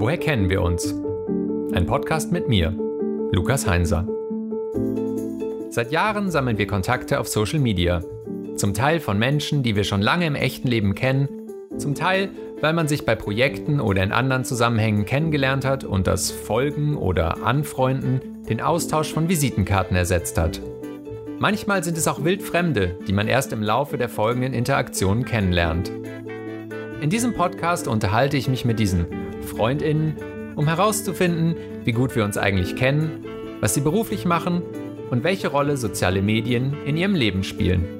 Woher kennen wir uns? Ein Podcast mit mir, Lukas Heinser. Seit Jahren sammeln wir Kontakte auf Social Media. Zum Teil von Menschen, die wir schon lange im echten Leben kennen, zum Teil, weil man sich bei Projekten oder in anderen Zusammenhängen kennengelernt hat und das Folgen oder Anfreunden den Austausch von Visitenkarten ersetzt hat. Manchmal sind es auch Wildfremde, die man erst im Laufe der folgenden Interaktionen kennenlernt. In diesem Podcast unterhalte ich mich mit diesen Freundinnen, um herauszufinden, wie gut wir uns eigentlich kennen, was sie beruflich machen und welche Rolle soziale Medien in ihrem Leben spielen.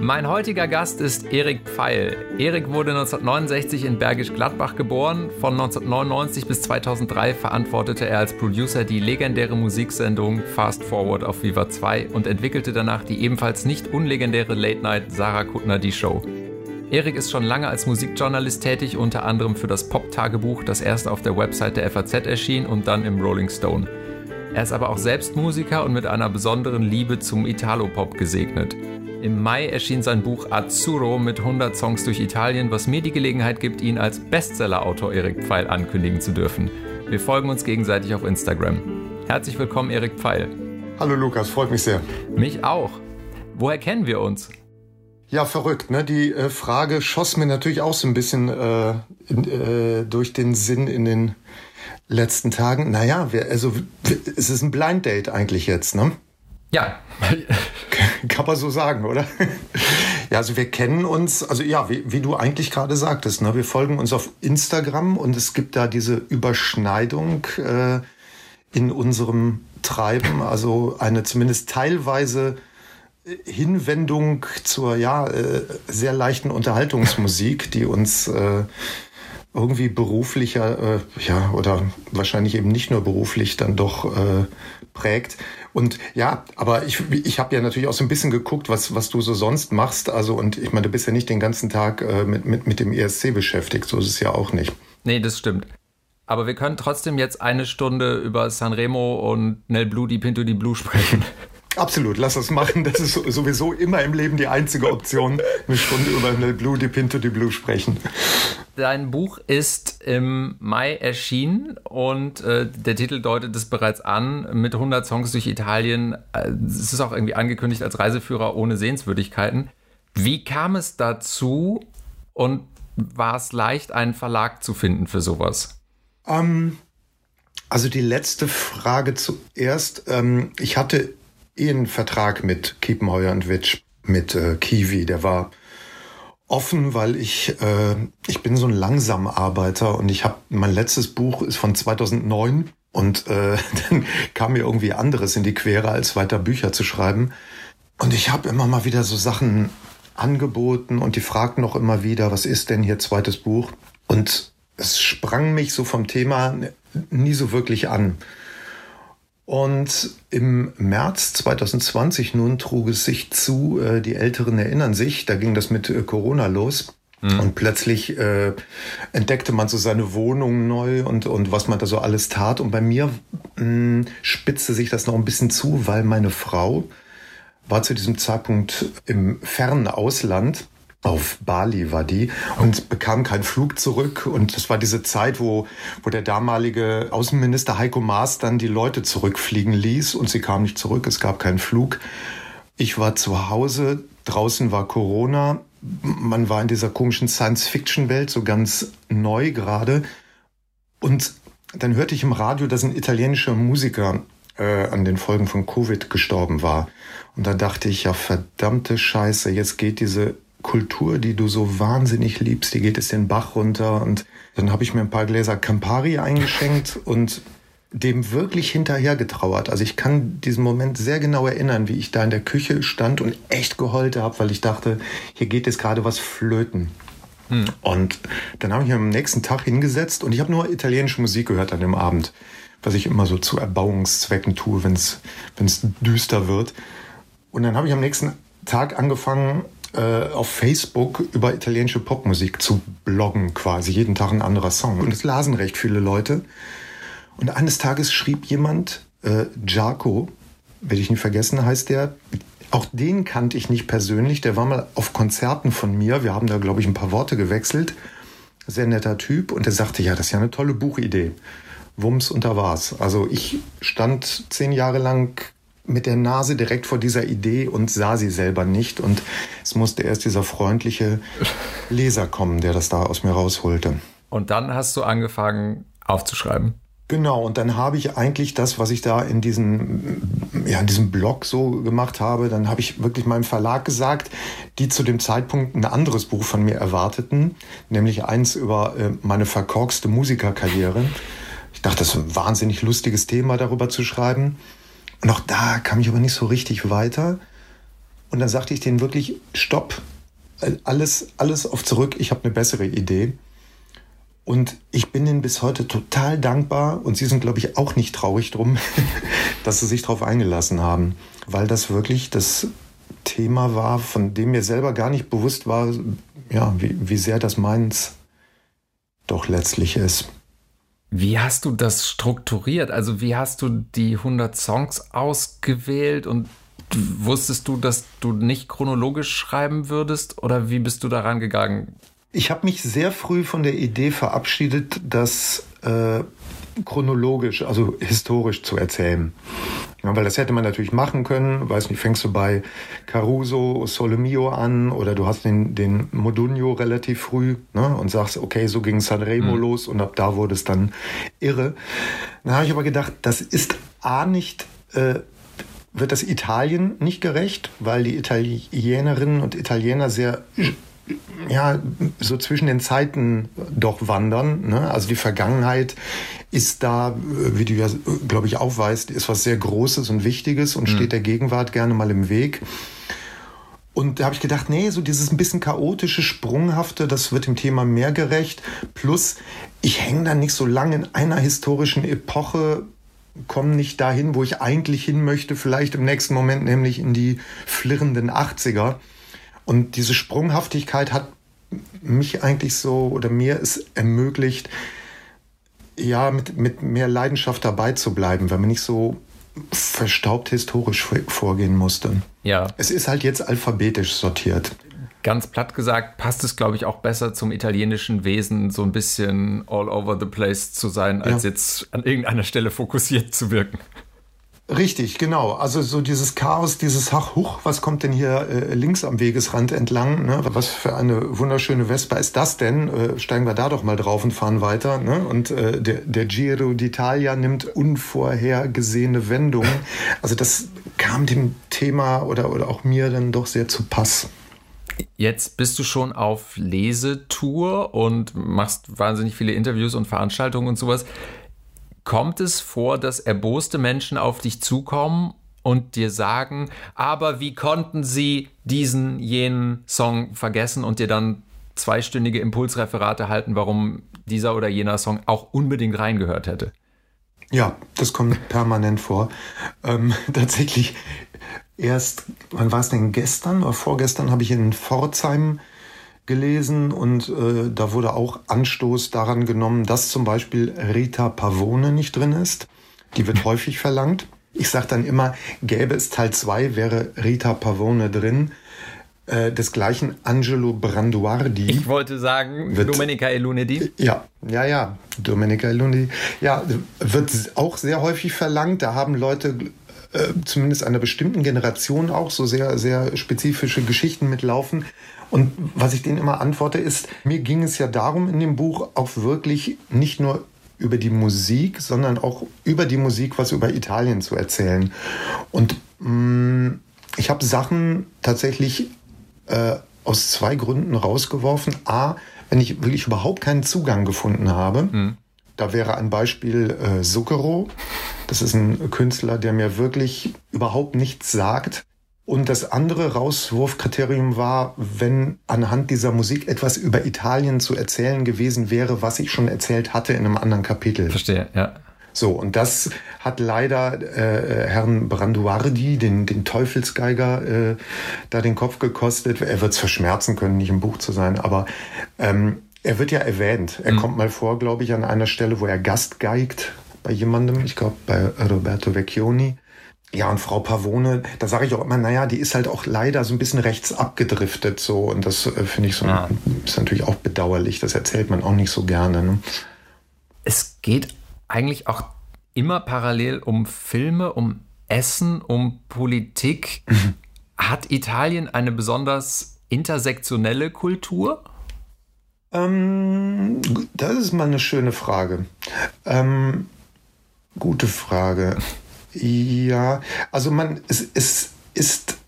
Mein heutiger Gast ist Erik Pfeil. Erik wurde 1969 in Bergisch Gladbach geboren. Von 1999 bis 2003 verantwortete er als Producer die legendäre Musiksendung Fast Forward auf Viva 2 und entwickelte danach die ebenfalls nicht unlegendäre Late Night Sarah Kuttner die Show. Erik ist schon lange als Musikjournalist tätig, unter anderem für das Pop-Tagebuch, das erst auf der Website der FAZ erschien und dann im Rolling Stone. Er ist aber auch selbst Musiker und mit einer besonderen Liebe zum Italo-Pop gesegnet. Im Mai erschien sein Buch Azzurro mit 100 Songs durch Italien, was mir die Gelegenheit gibt, ihn als Bestseller-Autor Erik Pfeil ankündigen zu dürfen. Wir folgen uns gegenseitig auf Instagram. Herzlich willkommen, Erik Pfeil. Hallo Lukas, freut mich sehr. Mich auch. Woher kennen wir uns? Ja, verrückt. Ne? Die äh, Frage schoss mir natürlich auch so ein bisschen äh, in, äh, durch den Sinn in den letzten Tagen. Naja, wir, also es ist ein Blind Date eigentlich jetzt, ne? Ja. Kann man so sagen, oder? Ja, also wir kennen uns, also ja, wie, wie du eigentlich gerade sagtest, ne? wir folgen uns auf Instagram und es gibt da diese Überschneidung äh, in unserem Treiben, also eine zumindest teilweise Hinwendung zur ja äh, sehr leichten Unterhaltungsmusik, die uns äh, irgendwie beruflicher, äh, ja, oder wahrscheinlich eben nicht nur beruflich dann doch prägt. Und ja, aber ich, ich habe ja natürlich auch so ein bisschen geguckt, was, was du so sonst machst. Also, und ich meine, du bist ja nicht den ganzen Tag äh, mit, mit, mit dem ESC beschäftigt, so ist es ja auch nicht. Nee, das stimmt. Aber wir können trotzdem jetzt eine Stunde über Sanremo und Nel Blue di Pinto di Blue sprechen. Absolut, lass das machen. Das ist sowieso immer im Leben die einzige Option, eine Stunde über eine Blue, die Pinto, die Blue sprechen. Dein Buch ist im Mai erschienen und äh, der Titel deutet es bereits an, mit 100 Songs durch Italien. Äh, es ist auch irgendwie angekündigt als Reiseführer ohne Sehenswürdigkeiten. Wie kam es dazu und war es leicht, einen Verlag zu finden für sowas? Ähm, also die letzte Frage zuerst. Ähm, ich hatte eh Vertrag mit Kiepenheuer und Witsch, mit äh, Kiwi. Der war offen, weil ich äh, ich bin so ein langsamer Arbeiter und ich habe mein letztes Buch ist von 2009 und äh, dann kam mir irgendwie anderes in die Quere, als weiter Bücher zu schreiben. Und ich habe immer mal wieder so Sachen angeboten und die fragten noch immer wieder, was ist denn hier zweites Buch? Und es sprang mich so vom Thema nie so wirklich an. Und im März 2020 nun trug es sich zu, äh, die Älteren erinnern sich, da ging das mit äh, Corona los. Mhm. Und plötzlich äh, entdeckte man so seine Wohnung neu und, und was man da so alles tat. Und bei mir mh, hm, spitzte sich das noch ein bisschen zu, weil meine Frau war zu diesem Zeitpunkt im fernen Ausland auf Bali war die und bekam keinen Flug zurück. Und das war diese Zeit, wo, wo der damalige Außenminister Heiko Maas dann die Leute zurückfliegen ließ und sie kam nicht zurück. Es gab keinen Flug. Ich war zu Hause, draußen war Corona. Man war in dieser komischen Science-Fiction-Welt so ganz neu gerade. Und dann hörte ich im Radio, dass ein italienischer Musiker äh, an den Folgen von Covid gestorben war. Und da dachte ich, ja, verdammte Scheiße, jetzt geht diese Kultur, die du so wahnsinnig liebst, die geht es den Bach runter. Und dann habe ich mir ein paar Gläser Campari eingeschenkt und dem wirklich hinterher getrauert. Also ich kann diesen Moment sehr genau erinnern, wie ich da in der Küche stand und echt geheult habe, weil ich dachte, hier geht jetzt gerade was flöten. Hm. Und dann habe ich mich am nächsten Tag hingesetzt und ich habe nur italienische Musik gehört an dem Abend, was ich immer so zu Erbauungszwecken tue, wenn es düster wird. Und dann habe ich am nächsten Tag angefangen, äh, auf Facebook über italienische Popmusik zu bloggen, quasi jeden Tag ein anderer Song. Und es lasen recht viele Leute. Und eines Tages schrieb jemand, äh, Jaco, werde ich nie vergessen, heißt der. Auch den kannte ich nicht persönlich. Der war mal auf Konzerten von mir. Wir haben da, glaube ich, ein paar Worte gewechselt. sehr netter Typ und der sagte, ja, das ist ja eine tolle Buchidee. Wumms und da war's. Also ich stand zehn Jahre lang mit der Nase direkt vor dieser Idee und sah sie selber nicht. Und es musste erst dieser freundliche Leser kommen, der das da aus mir rausholte. Und dann hast du angefangen aufzuschreiben. Genau, und dann habe ich eigentlich das, was ich da in diesem, ja, in diesem Blog so gemacht habe, dann habe ich wirklich meinem Verlag gesagt, die zu dem Zeitpunkt ein anderes Buch von mir erwarteten, nämlich eins über äh, meine verkorkste Musikerkarriere. Ich dachte, das ist ein wahnsinnig lustiges Thema, darüber zu schreiben. Und auch da kam ich aber nicht so richtig weiter. Und dann sagte ich denen wirklich, stopp, alles, alles auf zurück, ich habe eine bessere Idee. Und ich bin ihnen bis heute total dankbar und sie sind, glaube ich, auch nicht traurig drum, dass sie sich darauf eingelassen haben, weil das wirklich das Thema war, von dem mir selber gar nicht bewusst war, ja, wie, wie sehr das meins doch letztlich ist. Wie hast du das strukturiert? Also wie hast du die 100 Songs ausgewählt und wusstest du, dass du nicht chronologisch schreiben würdest oder wie bist du daran gegangen? Ich habe mich sehr früh von der Idee verabschiedet, das äh, chronologisch, also historisch zu erzählen. Ja, weil das hätte man natürlich machen können. Weiß nicht, fängst du bei Caruso, Solomio an oder du hast den, den Modugno relativ früh ne, und sagst, okay, so ging Sanremo mhm. los und ab da wurde es dann irre. Dann habe ich aber gedacht, das ist A nicht äh, wird das Italien nicht gerecht, weil die Italienerinnen und Italiener sehr ja, so zwischen den Zeiten doch wandern. Ne? Also die Vergangenheit ist da, wie du ja, glaube ich, aufweist, ist was sehr Großes und Wichtiges und mhm. steht der Gegenwart gerne mal im Weg. Und da habe ich gedacht, nee, so dieses ein bisschen chaotische, sprunghafte, das wird dem Thema mehr gerecht. Plus, ich hänge da nicht so lange in einer historischen Epoche, komme nicht dahin, wo ich eigentlich hin möchte, vielleicht im nächsten Moment, nämlich in die flirrenden 80er. Und diese Sprunghaftigkeit hat mich eigentlich so oder mir es ermöglicht, ja, mit, mit mehr Leidenschaft dabei zu bleiben, weil man nicht so verstaubt historisch vorgehen musste. Ja. Es ist halt jetzt alphabetisch sortiert. Ganz platt gesagt, passt es, glaube ich, auch besser zum italienischen Wesen, so ein bisschen all over the place zu sein, als ja. jetzt an irgendeiner Stelle fokussiert zu wirken. Richtig, genau. Also so dieses Chaos, dieses Ach, huch, was kommt denn hier äh, links am Wegesrand entlang? Ne? Was für eine wunderschöne Vespa ist das denn? Äh, steigen wir da doch mal drauf und fahren weiter. Ne? Und äh, der, der Giro d'Italia nimmt unvorhergesehene Wendungen. Also das kam dem Thema oder, oder auch mir dann doch sehr zu Pass. Jetzt bist du schon auf Lesetour und machst wahnsinnig viele Interviews und Veranstaltungen und sowas. Kommt es vor, dass erboste Menschen auf dich zukommen und dir sagen, aber wie konnten sie diesen, jenen Song vergessen und dir dann zweistündige Impulsreferate halten, warum dieser oder jener Song auch unbedingt reingehört hätte? Ja, das kommt permanent vor. Ähm, tatsächlich erst, wann war es denn gestern oder vorgestern, habe ich in Pforzheim gelesen und äh, da wurde auch Anstoß daran genommen, dass zum Beispiel Rita Pavone nicht drin ist. Die wird häufig verlangt. Ich sage dann immer, gäbe es Teil 2, wäre Rita Pavone drin. Äh, desgleichen Angelo Branduardi. Ich wollte sagen, wird, Domenica Elunedi. Ja, ja, ja, Domenica Elunedi. Ja, wird auch sehr häufig verlangt. Da haben Leute äh, zumindest einer bestimmten Generation auch so sehr, sehr spezifische Geschichten mitlaufen. Und was ich denen immer antworte ist, mir ging es ja darum in dem Buch auch wirklich nicht nur über die Musik, sondern auch über die Musik was über Italien zu erzählen. Und mh, mm, ich habe Sachen tatsächlich äh, aus zwei Gründen rausgeworfen. A, wenn ich wirklich überhaupt keinen Zugang gefunden habe. Mhm. Da wäre ein Beispiel äh, Zucchero. Das ist ein Künstler, der mir wirklich überhaupt nichts sagt. Und das andere Rauswurfkriterium war, wenn anhand dieser Musik etwas über Italien zu erzählen gewesen wäre, was ich schon erzählt hatte in einem anderen Kapitel. Verstehe, ja. So, und das hat leider äh, Herrn Branduardi, den, den Teufelsgeiger, äh, da den Kopf gekostet. Er wird es verschmerzen können, nicht im Buch zu sein, aber ähm, er wird ja erwähnt. Er mhm. kommt mal vor, glaube ich, an einer Stelle, wo er Gast geigt bei jemandem, ich glaube bei Roberto Vecchioni. Ja, und Frau Pavone, da sage ich auch immer, naja, die ist halt auch leider so ein bisschen rechts abgedriftet so. Und das äh, finde ich so, ja. ist natürlich auch bedauerlich. Das erzählt man auch nicht so gerne. Ne? Es geht eigentlich auch immer parallel um Filme, um Essen, um Politik. Mhm. Hat Italien eine besonders intersektionelle Kultur? Ähm, das ist mal eine schöne Frage. Ähm, gute Frage. Ja, also man, es, es ist,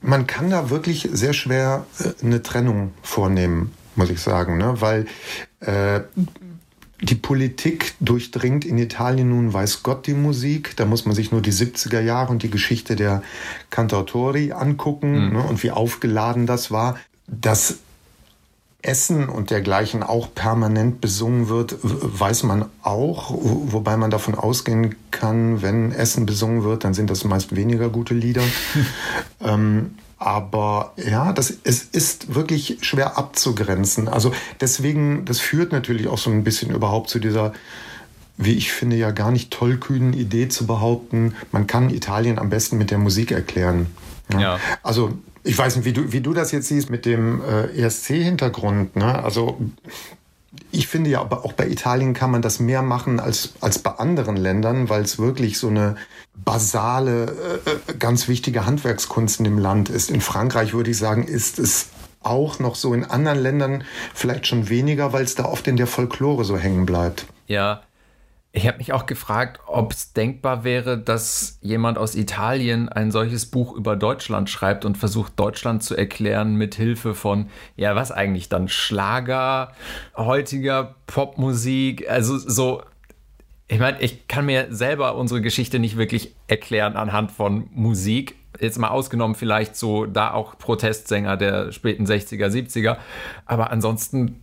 man kann da wirklich sehr schwer äh, eine Trennung vornehmen, muss ich sagen, ne? weil äh, die Politik durchdringt in Italien nun weiß Gott die Musik. Da muss man sich nur die 70er Jahre und die Geschichte der Cantautori angucken mhm. ne, und wie aufgeladen das war. Das Essen und dergleichen auch permanent besungen wird, weiß man auch, wobei man davon ausgehen kann, wenn Essen besungen wird, dann sind das meist weniger gute Lieder. ähm, aber ja, das, es ist wirklich schwer abzugrenzen. Also deswegen, das führt natürlich auch so ein bisschen überhaupt zu dieser, wie ich finde, ja gar nicht tollkühnen Idee zu behaupten, man kann Italien am besten mit der Musik erklären. Ja. ja. Also ich weiß nicht, wie du, wie du das jetzt siehst mit dem äh, ESC-Hintergrund. Ne? Also ich finde ja, aber auch bei Italien kann man das mehr machen als, als bei anderen Ländern, weil es wirklich so eine basale, äh, ganz wichtige Handwerkskunst in dem Land ist. In Frankreich würde ich sagen, ist es auch noch so in anderen Ländern vielleicht schon weniger, weil es da oft in der Folklore so hängen bleibt. Ja, ich habe mich auch gefragt, ob es denkbar wäre, dass jemand aus Italien ein solches Buch über Deutschland schreibt und versucht, Deutschland zu erklären mit Hilfe von, ja, was eigentlich dann Schlager, heutiger Popmusik, also so. Ich meine, ich kann mir selber unsere Geschichte nicht wirklich erklären anhand von Musik. Jetzt mal ausgenommen, vielleicht so da auch Protestsänger der späten 60er, 70er. Aber ansonsten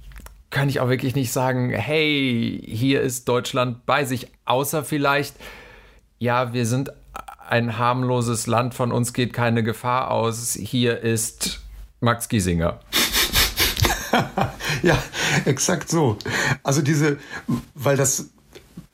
kann ich auch wirklich nicht sagen, hey, hier ist Deutschland bei sich, außer vielleicht, ja, wir sind ein harmloses Land, von uns geht keine Gefahr aus, hier ist Max Giesinger. ja, exakt so. Also diese, weil das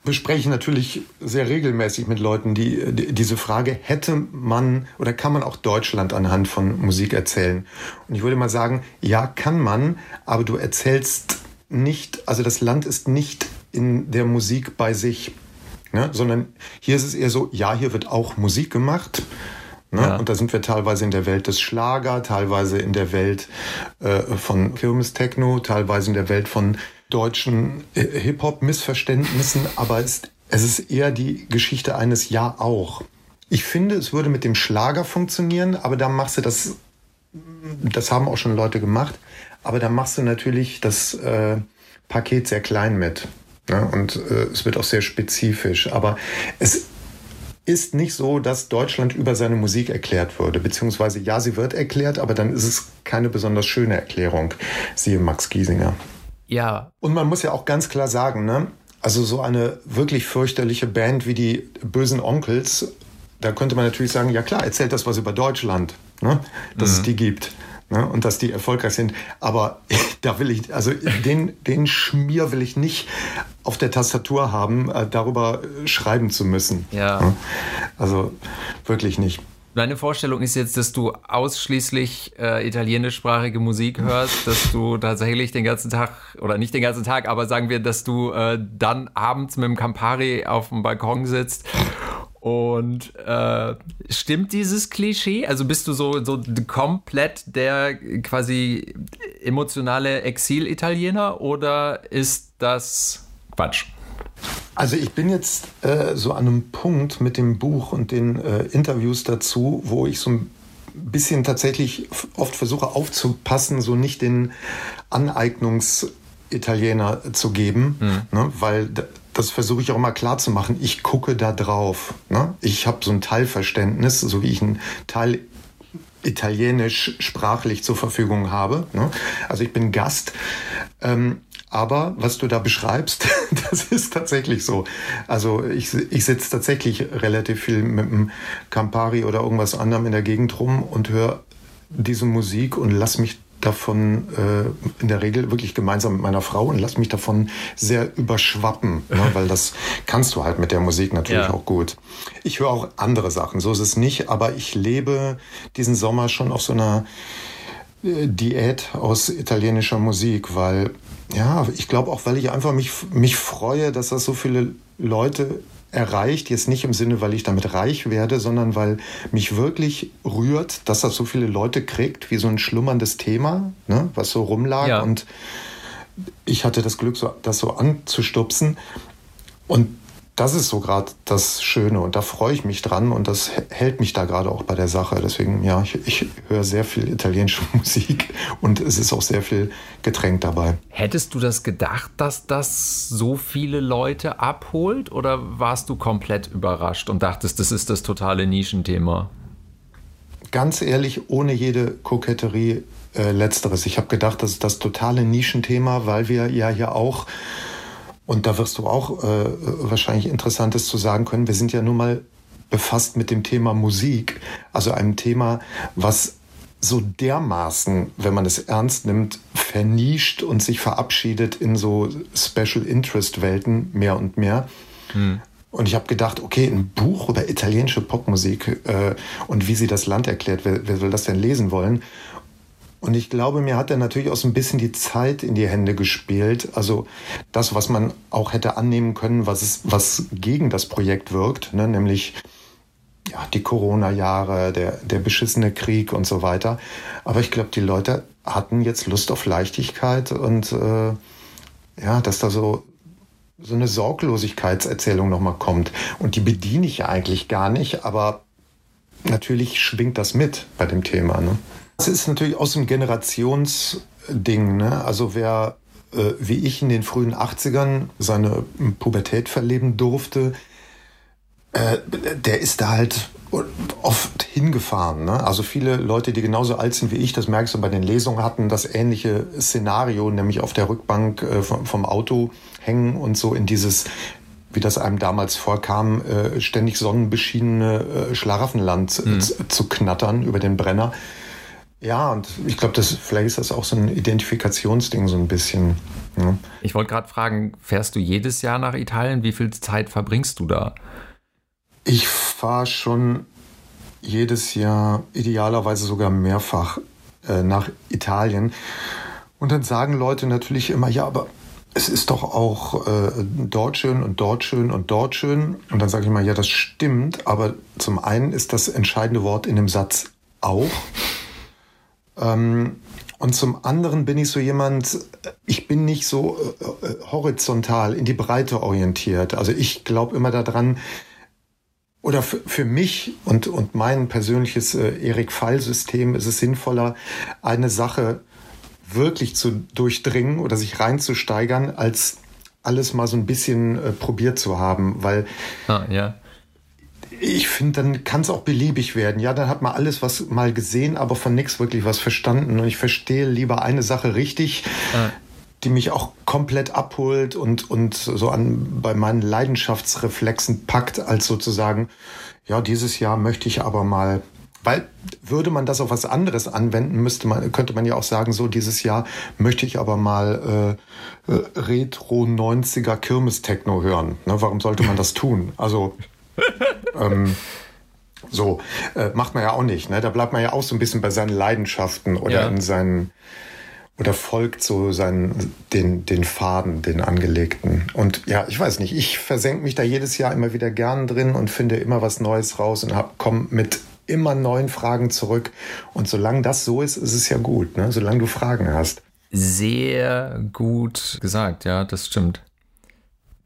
bespreche ich natürlich sehr regelmäßig mit Leuten, die, die, diese Frage, hätte man oder kann man auch Deutschland anhand von Musik erzählen? Und ich würde mal sagen, ja, kann man, aber du erzählst nicht, also das Land ist nicht in der Musik bei sich, ne? sondern hier ist es eher so, ja, hier wird auch Musik gemacht. Ne? Ja. Und da sind wir teilweise in der Welt des Schlager, teilweise in der Welt äh, von Kirmes-Techno, teilweise in der Welt von deutschen äh, Hip-Hop-Missverständnissen, aber es, es ist eher die Geschichte eines Ja auch. Ich finde, es würde mit dem Schlager funktionieren, aber da machst du das, das haben auch schon Leute gemacht, aber dann machst du natürlich das äh, Paket sehr klein mit. Ne? Und äh, es wird auch sehr spezifisch. Aber es ist nicht so, dass Deutschland über seine Musik erklärt würde. Beziehungsweise ja, sie wird erklärt, aber dann ist es keine besonders schöne Erklärung. Siehe Max Giesinger. Ja. Und man muss ja auch ganz klar sagen, ne? Also so eine wirklich fürchterliche Band wie die Bösen Onkels, da könnte man natürlich sagen, ja klar, erzählt das was über Deutschland, ne? dass mhm. es die gibt ne, und dass die erfolgreich sind. Aber da will ich, also den, den Schmier will ich nicht auf der Tastatur haben, äh, darüber schreiben zu müssen. Ja. Ne? Also wirklich nicht. Meine Vorstellung ist jetzt, dass du ausschließlich äh, italienischsprachige Musik hörst, dass du tatsächlich den ganzen Tag, oder nicht den ganzen Tag, aber sagen wir, dass du äh, dann abends mit dem Campari auf dem Balkon sitzt und äh, stimmt dieses Klischee? Also bist du so, so komplett der quasi emotionale Exil-Italiener oder ist das Quatsch? Also ich bin jetzt äh, so an einem Punkt mit dem Buch und den äh, Interviews dazu, wo ich so ein bisschen tatsächlich oft versuche aufzupassen, so nicht den Aneignungs-Italiener zu geben, mhm. ne, weil das versuche ich auch immer klar zu machen. Ich gucke da drauf. Ne? Ich habe so ein Teilverständnis, so wie ich ein Teil italienisch sprachlich zur Verfügung habe. Ne? Also ich bin Gast. Ähm, aber was du da beschreibst, das ist tatsächlich so. Also ich, ich sitze tatsächlich relativ viel mit dem Campari oder irgendwas anderem in der Gegend rum und höre diese Musik und lass mich davon äh, in der Regel wirklich gemeinsam mit meiner Frau und lasse mich davon sehr überschwappen, ne? weil das kannst du halt mit der Musik natürlich ja. auch gut. Ich höre auch andere Sachen, so ist es nicht, aber ich lebe diesen Sommer schon auf so einer äh, Diät aus italienischer Musik, weil ja, ich glaube auch, weil ich einfach mich, mich freue, dass das so viele Leute erreicht. Jetzt nicht im Sinne, weil ich damit reich werde, sondern weil mich wirklich rührt, dass das so viele Leute kriegt, wie so ein schlummerndes Thema, ne, was so rumlag. Ja. Und ich hatte das Glück, so, das so anzustupsen. Und das ist so gerade das Schöne und da freue ich mich dran und das hält mich da gerade auch bei der Sache. Deswegen, ja, ich, ich höre sehr viel italienische Musik und es ist auch sehr viel Getränk dabei. Hättest du das gedacht, dass das so viele Leute abholt oder warst du komplett überrascht und dachtest, das ist das totale Nischenthema? Ganz ehrlich, ohne jede Koketterie, äh, letzteres. Ich habe gedacht, das ist das totale Nischenthema, weil wir ja hier auch und da wirst du auch äh, wahrscheinlich Interessantes zu sagen können. Wir sind ja nun mal befasst mit dem Thema Musik, also einem Thema, was so dermaßen, wenn man es ernst nimmt, vernischt und sich verabschiedet in so Special Interest Welten mehr und mehr. Hm. Und ich habe gedacht, okay, ein Buch über italienische Popmusik äh, und wie sie das Land erklärt, wer, wer soll das denn lesen wollen? Und ich glaube, mir hat er natürlich auch so ein bisschen die Zeit in die Hände gespielt. Also das, was man auch hätte annehmen können, was, es, was gegen das Projekt wirkt, ne? nämlich ja, die Corona-Jahre, der, der beschissene Krieg und so weiter. Aber ich glaube, die Leute hatten jetzt Lust auf Leichtigkeit und äh, ja, dass da so, so eine Sorglosigkeitserzählung nochmal kommt. Und die bediene ich ja eigentlich gar nicht, aber natürlich schwingt das mit bei dem Thema. Ne? Das ist natürlich aus dem Generationsding. Ne? Also wer äh, wie ich in den frühen 80ern seine Pubertät verleben durfte, äh, der ist da halt oft hingefahren. Ne? Also viele Leute, die genauso alt sind wie ich, das merkst du bei den Lesungen, hatten das ähnliche Szenario, nämlich auf der Rückbank äh, vom, vom, Auto hängen und so in dieses wie das einem damals vorkam, äh, ständig sonnenbeschienene äh, Schlaraffenland mhm. zu knattern über den Brenner. Ja, und ich glaube, das vielleicht ist das auch so ein Identifikationsding so ein bisschen. Ja. Ich wollte gerade fragen, fährst du jedes Jahr nach Italien? Wie viel Zeit verbringst du da? Ich fahre schon jedes Jahr, idealerweise sogar mehrfach äh, nach Italien. Und dann sagen Leute natürlich immer, ja, aber es ist doch auch äh, dort schön und dort schön und dort schön. Und dann sage ich mal, ja, das stimmt, aber zum einen ist das entscheidende Wort in dem Satz auch. Ähm, und zum anderen bin ich so jemand, ich bin nicht so äh, äh horizontal in die Breite orientiert. Also ich glaube immer daran, oder für, für mich und, und mein persönliches äh, Erik-Fall-System ist es sinnvoller, eine Sache wirklich zu durchdringen oder sich reinzusteigern, als alles mal so ein bisschen äh, probiert zu haben, weil ah, ja ich finde, dann kann es auch beliebig werden. Ja, dann hat man alles was mal gesehen, aber von nichts wirklich was verstanden. Und ich verstehe lieber eine Sache richtig, ja. die mich auch komplett abholt und, und so an bei meinen Leidenschaftsreflexen packt, als sozusagen, ja, dieses Jahr möchte ich aber mal weil würde man das auf was anderes anwenden, müsste man, könnte man ja auch sagen, so dieses Jahr möchte ich aber mal äh, äh Retro 90er Kirmes-Techno hören. Ne, warum sollte man das tun? Also ähm, so, äh, macht man ja auch nicht. Ne? Da bleibt man ja auch so ein bisschen bei seinen Leidenschaften oder ja. in seinen oder folgt so seinen, den, den Faden, den angelegten. Und ja, ich weiß nicht, ich versenke mich da jedes Jahr immer wieder gern drin und finde immer was Neues raus und komme mit immer neuen Fragen zurück. Und solange das so ist, ist es ja gut, ne? solange du Fragen hast. Sehr gut gesagt, ja, das stimmt.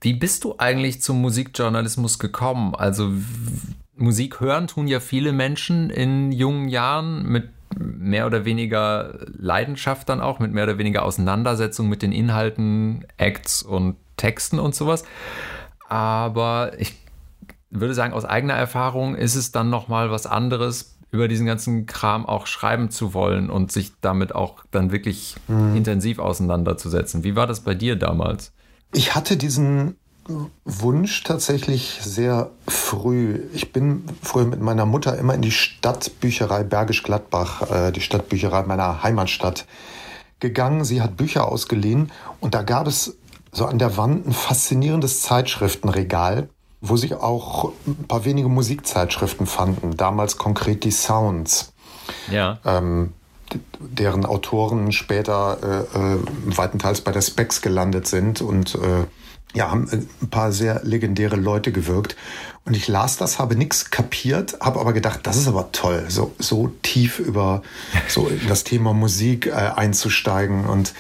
Wie bist du eigentlich zum Musikjournalismus gekommen? Also Musik hören tun ja viele Menschen in jungen Jahren mit mehr oder weniger Leidenschaft dann auch, mit mehr oder weniger Auseinandersetzung mit den Inhalten, Acts und Texten und sowas. Aber ich würde sagen, aus eigener Erfahrung ist es dann nochmal was anderes, über diesen ganzen Kram auch schreiben zu wollen und sich damit auch dann wirklich mhm. intensiv auseinanderzusetzen. Wie war das bei dir damals? Ich hatte diesen Wunsch tatsächlich sehr früh. Ich bin früher mit meiner Mutter immer in die Stadtbücherei Bergisch Gladbach, äh, die Stadtbücherei meiner Heimatstadt, gegangen. Sie hat Bücher ausgeliehen und da gab es so an der Wand ein faszinierendes Zeitschriftenregal, wo sich auch ein paar wenige Musikzeitschriften fanden. Damals konkret die Sounds. Ja. Ähm, deren Autoren später äh, äh, weitenteils bei der Specs gelandet sind und äh, ja, haben ein paar sehr legendäre Leute gewirkt. Und ich las das, habe nichts kapiert, habe aber gedacht, das ist aber toll, so, so tief über so das Thema Musik äh, einzusteigen. Und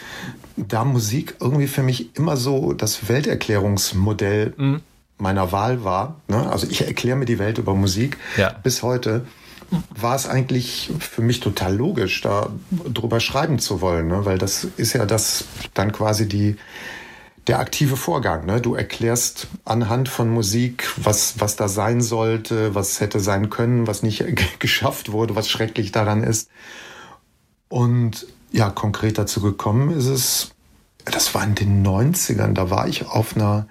da Musik irgendwie für mich immer so das Welterklärungsmodell mhm. meiner Wahl war, ne? also ich erkläre mir die Welt über Musik ja. bis heute, war es eigentlich für mich total logisch, da drüber schreiben zu wollen, ne? weil das ist ja das dann quasi die der aktive Vorgang. Ne? Du erklärst anhand von Musik, was, was da sein sollte, was hätte sein können, was nicht geschafft wurde, was schrecklich daran ist. Und ja, konkret dazu gekommen ist es, das war in den 90ern, da war ich auf einer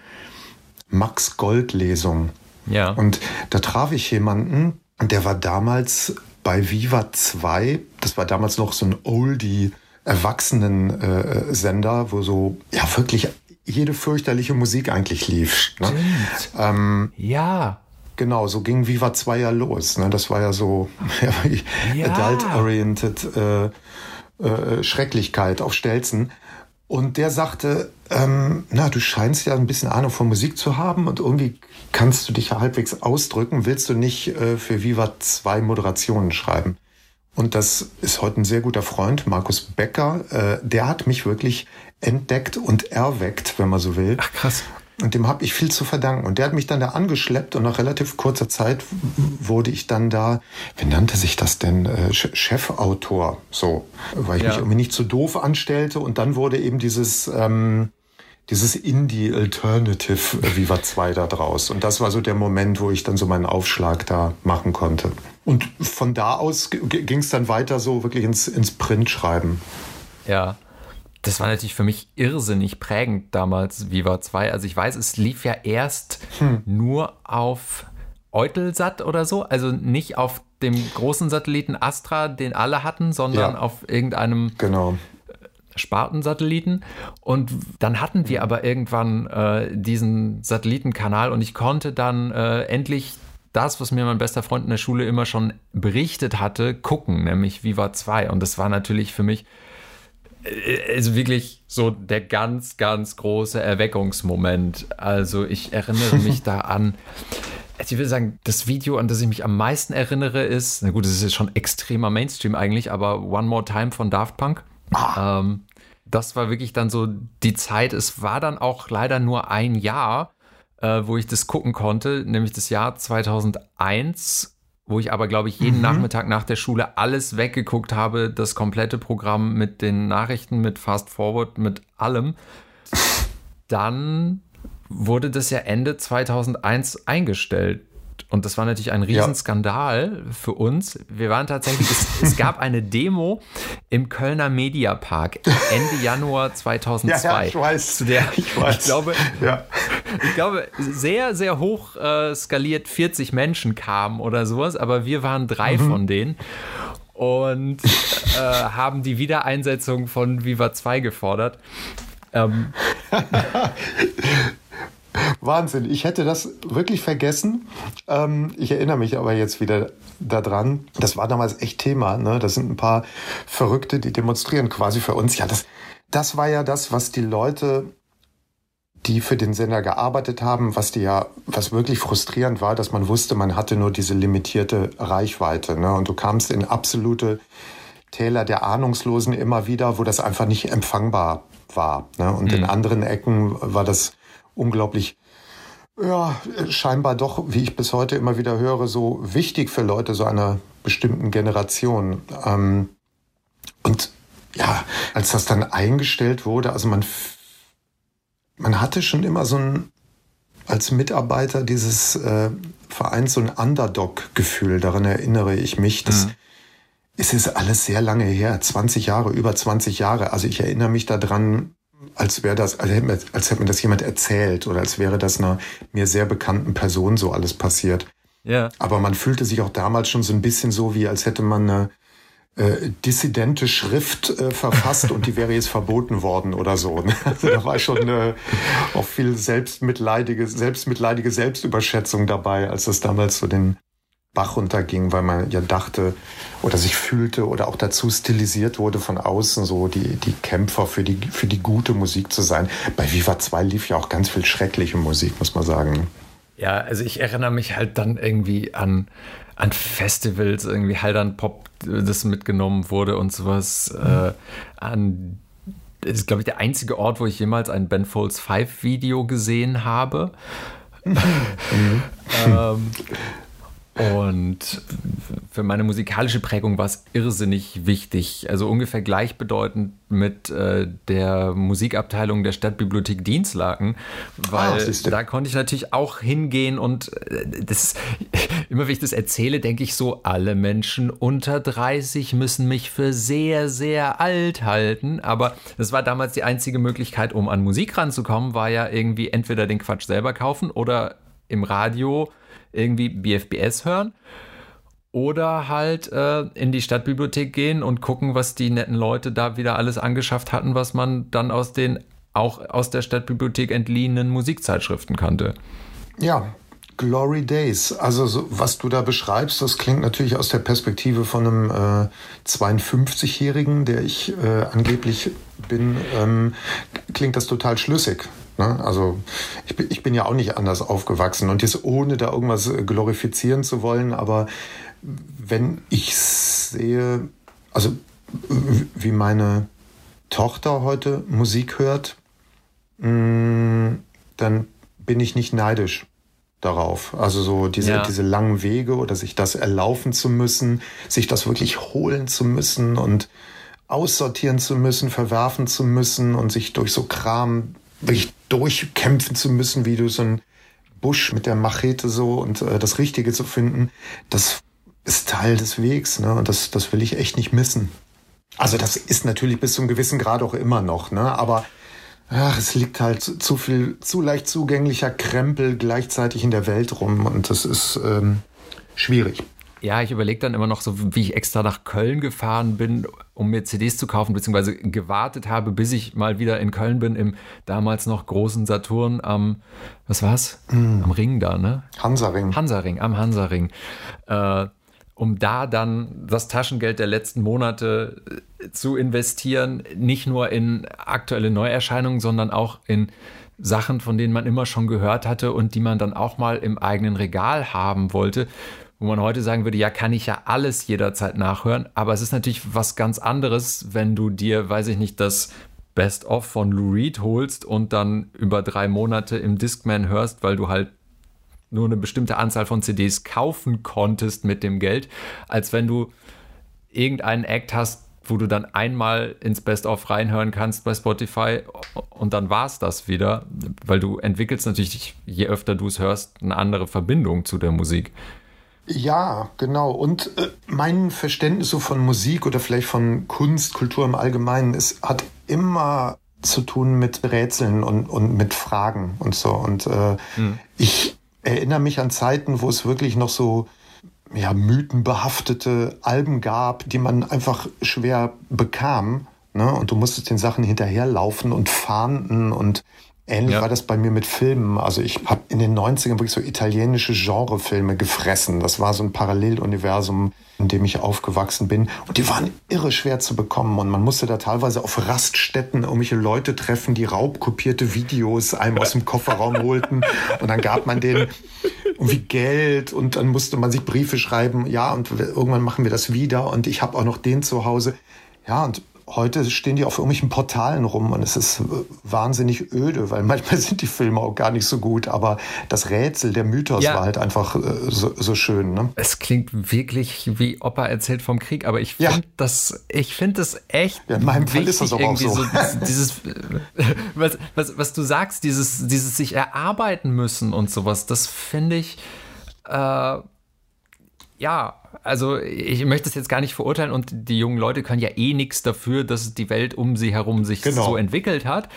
Max Gold Lesung. Ja. Und da traf ich jemanden, der war damals bei Viva 2, das war damals noch so ein Oldie Erwachsenen-Sender, äh, wo so ja wirklich jede fürchterliche Musik eigentlich lief. Ne? Ähm, ja. Genau, so ging Viva 2 ja los. Ne? Das war ja so ja, adult-oriented äh, äh, Schrecklichkeit auf Stelzen. Und der sagte, ähm, na, du scheinst ja ein bisschen Ahnung von Musik zu haben und irgendwie kannst du dich ja halbwegs ausdrücken. Willst du nicht äh, für Viva 2 Moderationen schreiben? Und das ist heute ein sehr guter Freund, Markus Becker. Äh, der hat mich wirklich entdeckt und erweckt, wenn man so will. Ach krass. Und dem habe ich viel zu verdanken. Und der hat mich dann da angeschleppt und nach relativ kurzer Zeit wurde ich dann da, wie nannte sich das denn, äh, Chefautor, so, weil ich ja. mich irgendwie nicht zu so doof anstellte. Und dann wurde eben dieses, ähm, dieses Indie Alternative Viva 2 da draus. Und das war so der Moment, wo ich dann so meinen Aufschlag da machen konnte. Und von da aus ging es dann weiter so wirklich ins, ins Printschreiben. Ja das war natürlich für mich irrsinnig prägend damals, Viva 2. Also ich weiß, es lief ja erst hm. nur auf Eutelsat oder so, also nicht auf dem großen Satelliten Astra, den alle hatten, sondern ja. auf irgendeinem genau. Spartensatelliten. Und dann hatten wir aber irgendwann äh, diesen Satellitenkanal und ich konnte dann äh, endlich das, was mir mein bester Freund in der Schule immer schon berichtet hatte, gucken, nämlich Viva 2. Und das war natürlich für mich äh, also wirklich so der ganz, ganz große Erweckungsmoment. Also ich erinnere mich da an, also ich will sagen, das Video, an das ich mich am meisten erinnere, ist, na gut, es ist jetzt schon extremer Mainstream eigentlich, aber One More Time von Daft Punk. Ah. Ähm, das war wirklich dann so die Zeit. Es war dann auch leider nur ein Jahr, äh, wo ich das gucken konnte, nämlich das Jahr 2001 wo ich aber, glaube ich, jeden mhm. Nachmittag nach der Schule alles weggeguckt habe, das komplette Programm mit den Nachrichten, mit Fast Forward, mit allem. Dann wurde das ja Ende 2001 eingestellt. Und das war natürlich ein Riesenskandal ja. für uns. Wir waren tatsächlich, es, es, gab eine Demo im Kölner Mediapark Ende Januar 2002. Ja, ja, ich weiß. Zu der, ich, weiß. ich glaube, ja. Ich glaube, sehr, sehr hoch äh, skaliert 40 Menschen kamen oder sowas, aber wir waren drei mhm. von denen und äh, haben die Wiedereinsetzung von Viva 2 gefordert. Ähm, Wahnsinn. Ich hätte das wirklich vergessen. Ähm, ich erinnere mich aber jetzt wieder daran. Das war damals echt Thema. Ne? Das sind ein paar Verrückte, die demonstrieren quasi für uns. Ja, das, das war ja das, was die Leute, die für den Sender gearbeitet haben, was die ja, was wirklich frustrierend war, dass man wusste, man hatte nur diese limitierte Reichweite. Ne? Und du kamst in absolute Täler der Ahnungslosen immer wieder, wo das einfach nicht empfangbar war. Ne? Und mhm. in anderen Ecken war das unglaublich, ja, scheinbar doch, wie ich bis heute immer wieder höre, so wichtig für Leute so einer bestimmten Generation. Ähm, und ja, als das dann eingestellt wurde, also man, man hatte schon immer so ein, als Mitarbeiter dieses äh, Vereins so ein Underdog-Gefühl, daran erinnere ich mich. Das, mhm. Es ist alles sehr lange her, 20 Jahre, über 20 Jahre. Also ich erinnere mich daran, als wäre das, als hätte, mir, als hätte mir das jemand erzählt oder als wäre das einer mir sehr bekannten Person so alles passiert. Ja. Aber man fühlte sich auch damals schon so ein bisschen so, wie als hätte man eine äh, dissidente Schrift äh, verfasst und die wäre jetzt verboten worden oder so. Ne? Also da war schon äh, auch viel selbstmitleidige, selbstmitleidige Selbstüberschätzung dabei, als das damals so den Bach runterging, weil man ja dachte oder sich fühlte oder auch dazu stilisiert wurde von außen, so die, die Kämpfer für die, für die gute Musik zu sein. Bei Viva 2 lief ja auch ganz viel schreckliche Musik, muss man sagen. Ja, also ich erinnere mich halt dann irgendwie an, an Festivals, irgendwie halt an Pop, das mitgenommen wurde und sowas. Äh, an das ist, glaube ich, der einzige Ort, wo ich jemals ein Ben Folds 5 Video gesehen habe. Mhm. ähm, und für meine musikalische Prägung war es irrsinnig wichtig. Also ungefähr gleichbedeutend mit äh, der Musikabteilung der Stadtbibliothek Dienstlaken, weil ah, da konnte ich natürlich auch hingehen und äh, das immer wenn ich das erzähle, denke ich so, alle Menschen unter 30 müssen mich für sehr, sehr alt halten. Aber das war damals die einzige Möglichkeit, um an Musik ranzukommen, war ja irgendwie entweder den Quatsch selber kaufen oder im Radio irgendwie BFBS hören. Oder halt äh, in die Stadtbibliothek gehen und gucken, was die netten Leute da wieder alles angeschafft hatten, was man dann aus den auch aus der Stadtbibliothek entliehenen Musikzeitschriften kannte. Ja, Glory Days. Also so, was du da beschreibst, das klingt natürlich aus der Perspektive von einem äh, 52-Jährigen, der ich äh, angeblich bin, ähm, klingt das total schlüssig. Ne? Also ich, ich bin ja auch nicht anders aufgewachsen und jetzt ohne da irgendwas äh, glorifizieren zu wollen, aber wenn ich sehe, also wie meine Tochter heute Musik hört, mm, dann bin ich nicht neidisch darauf. Also so diese, ja. diese langen Wege oder sich das erlaufen zu müssen, sich das wirklich holen zu müssen und aussortieren zu müssen, verwerfen zu müssen und sich durch so Kram wirklich durchkämpfen zu müssen, wie du so ein Busch mit der Machete so und äh, das Richtige zu finden, das ist Teil des Wegs, ne? Und das, das will ich echt nicht missen. Also das ist natürlich bis zu einem gewissen Grad auch immer noch, ne? Aber ach, es liegt halt zu viel, zu leicht zugänglicher Krempel gleichzeitig in der Welt rum und das ist ähm, schwierig. Ja, ich überlege dann immer noch so, wie ich extra nach Köln gefahren bin, um mir CDs zu kaufen, beziehungsweise gewartet habe, bis ich mal wieder in Köln bin, im damals noch großen Saturn am, was war's? Mm. Am Ring da, ne? Hansaring. Hansaring, am Hansaring. Äh, um da dann das Taschengeld der letzten Monate äh, zu investieren, nicht nur in aktuelle Neuerscheinungen, sondern auch in Sachen, von denen man immer schon gehört hatte und die man dann auch mal im eigenen Regal haben wollte, wo man heute sagen würde, ja, kann ich ja alles jederzeit nachhören, aber es ist natürlich was ganz anderes, wenn du dir, weiß ich nicht, das Best-of von Lou Reed holst und dann über drei Monate im Discman hörst, weil du halt nur eine bestimmte Anzahl von CDs kaufen konntest mit dem Geld, als wenn du irgendeinen Act hast, wo du dann einmal ins Best-of reinhören kannst bei Spotify und dann war es das wieder, weil du entwickelst natürlich, je öfter du es hörst, eine andere Verbindung zu der Musik. Ja, genau. Und äh, mein Verständnis so von Musik oder vielleicht von Kunst, Kultur im Allgemeinen, es hat immer zu tun mit Rätseln und, und mit Fragen und so. Und äh, hm. ich erinnere mich an Zeiten, wo es wirklich noch so ja, mythenbehaftete Alben gab, die man einfach schwer bekam. Ne? Und du musstest den Sachen hinterherlaufen und fahnden und Ähnlich ja. war das bei mir mit Filmen. Also ich habe in den 90ern wirklich so italienische Genrefilme gefressen. Das war so ein Paralleluniversum, in dem ich aufgewachsen bin. Und die waren irre schwer zu bekommen. Und man musste da teilweise auf Raststätten irgendwelche Leute treffen, die raubkopierte Videos einem aus dem Kofferraum holten. Und dann gab man denen irgendwie Geld und dann musste man sich Briefe schreiben. Ja, und irgendwann machen wir das wieder. Und ich habe auch noch den zu Hause. Ja, und heute stehen die auf irgendwelchen Portalen rum und es ist wahnsinnig öde, weil manchmal sind die Filme auch gar nicht so gut, aber das Rätsel, der Mythos ja. war halt einfach äh, so, so, schön. Ne? Es klingt wirklich wie Opa erzählt vom Krieg, aber ich finde ja. das, ich finde das echt. Ja, in meinem Fall ist das auch, auch so. so dieses, was, was, was du sagst, dieses, dieses sich erarbeiten müssen und sowas, das finde ich, äh, ja, also ich möchte es jetzt gar nicht verurteilen und die jungen Leute können ja eh nichts dafür, dass die Welt um sie herum sich genau. so entwickelt hat.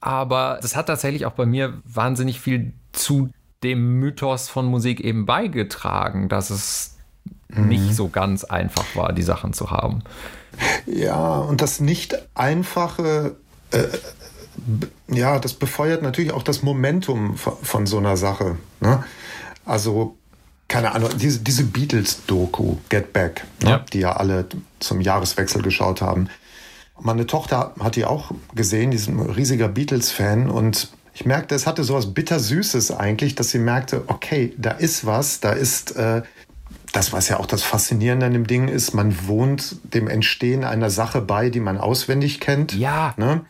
Aber das hat tatsächlich auch bei mir wahnsinnig viel zu dem Mythos von Musik eben beigetragen, dass es mhm. nicht so ganz einfach war, die Sachen zu haben. Ja, und das nicht einfache, äh, ja, das befeuert natürlich auch das Momentum von, von so einer Sache. Ne? Also, keine Ahnung, diese, diese Beatles-Doku, Get Back, ne? ja. die ja alle zum Jahreswechsel geschaut haben. Meine Tochter hat die auch gesehen, die ist ein riesiger Beatles-Fan und ich merkte, es hatte so was Bittersüßes eigentlich, dass sie merkte, okay, da ist was, da ist äh, das, was ja auch das Faszinierende an dem Ding ist, man wohnt dem Entstehen einer Sache bei, die man auswendig kennt. Ja. Ne?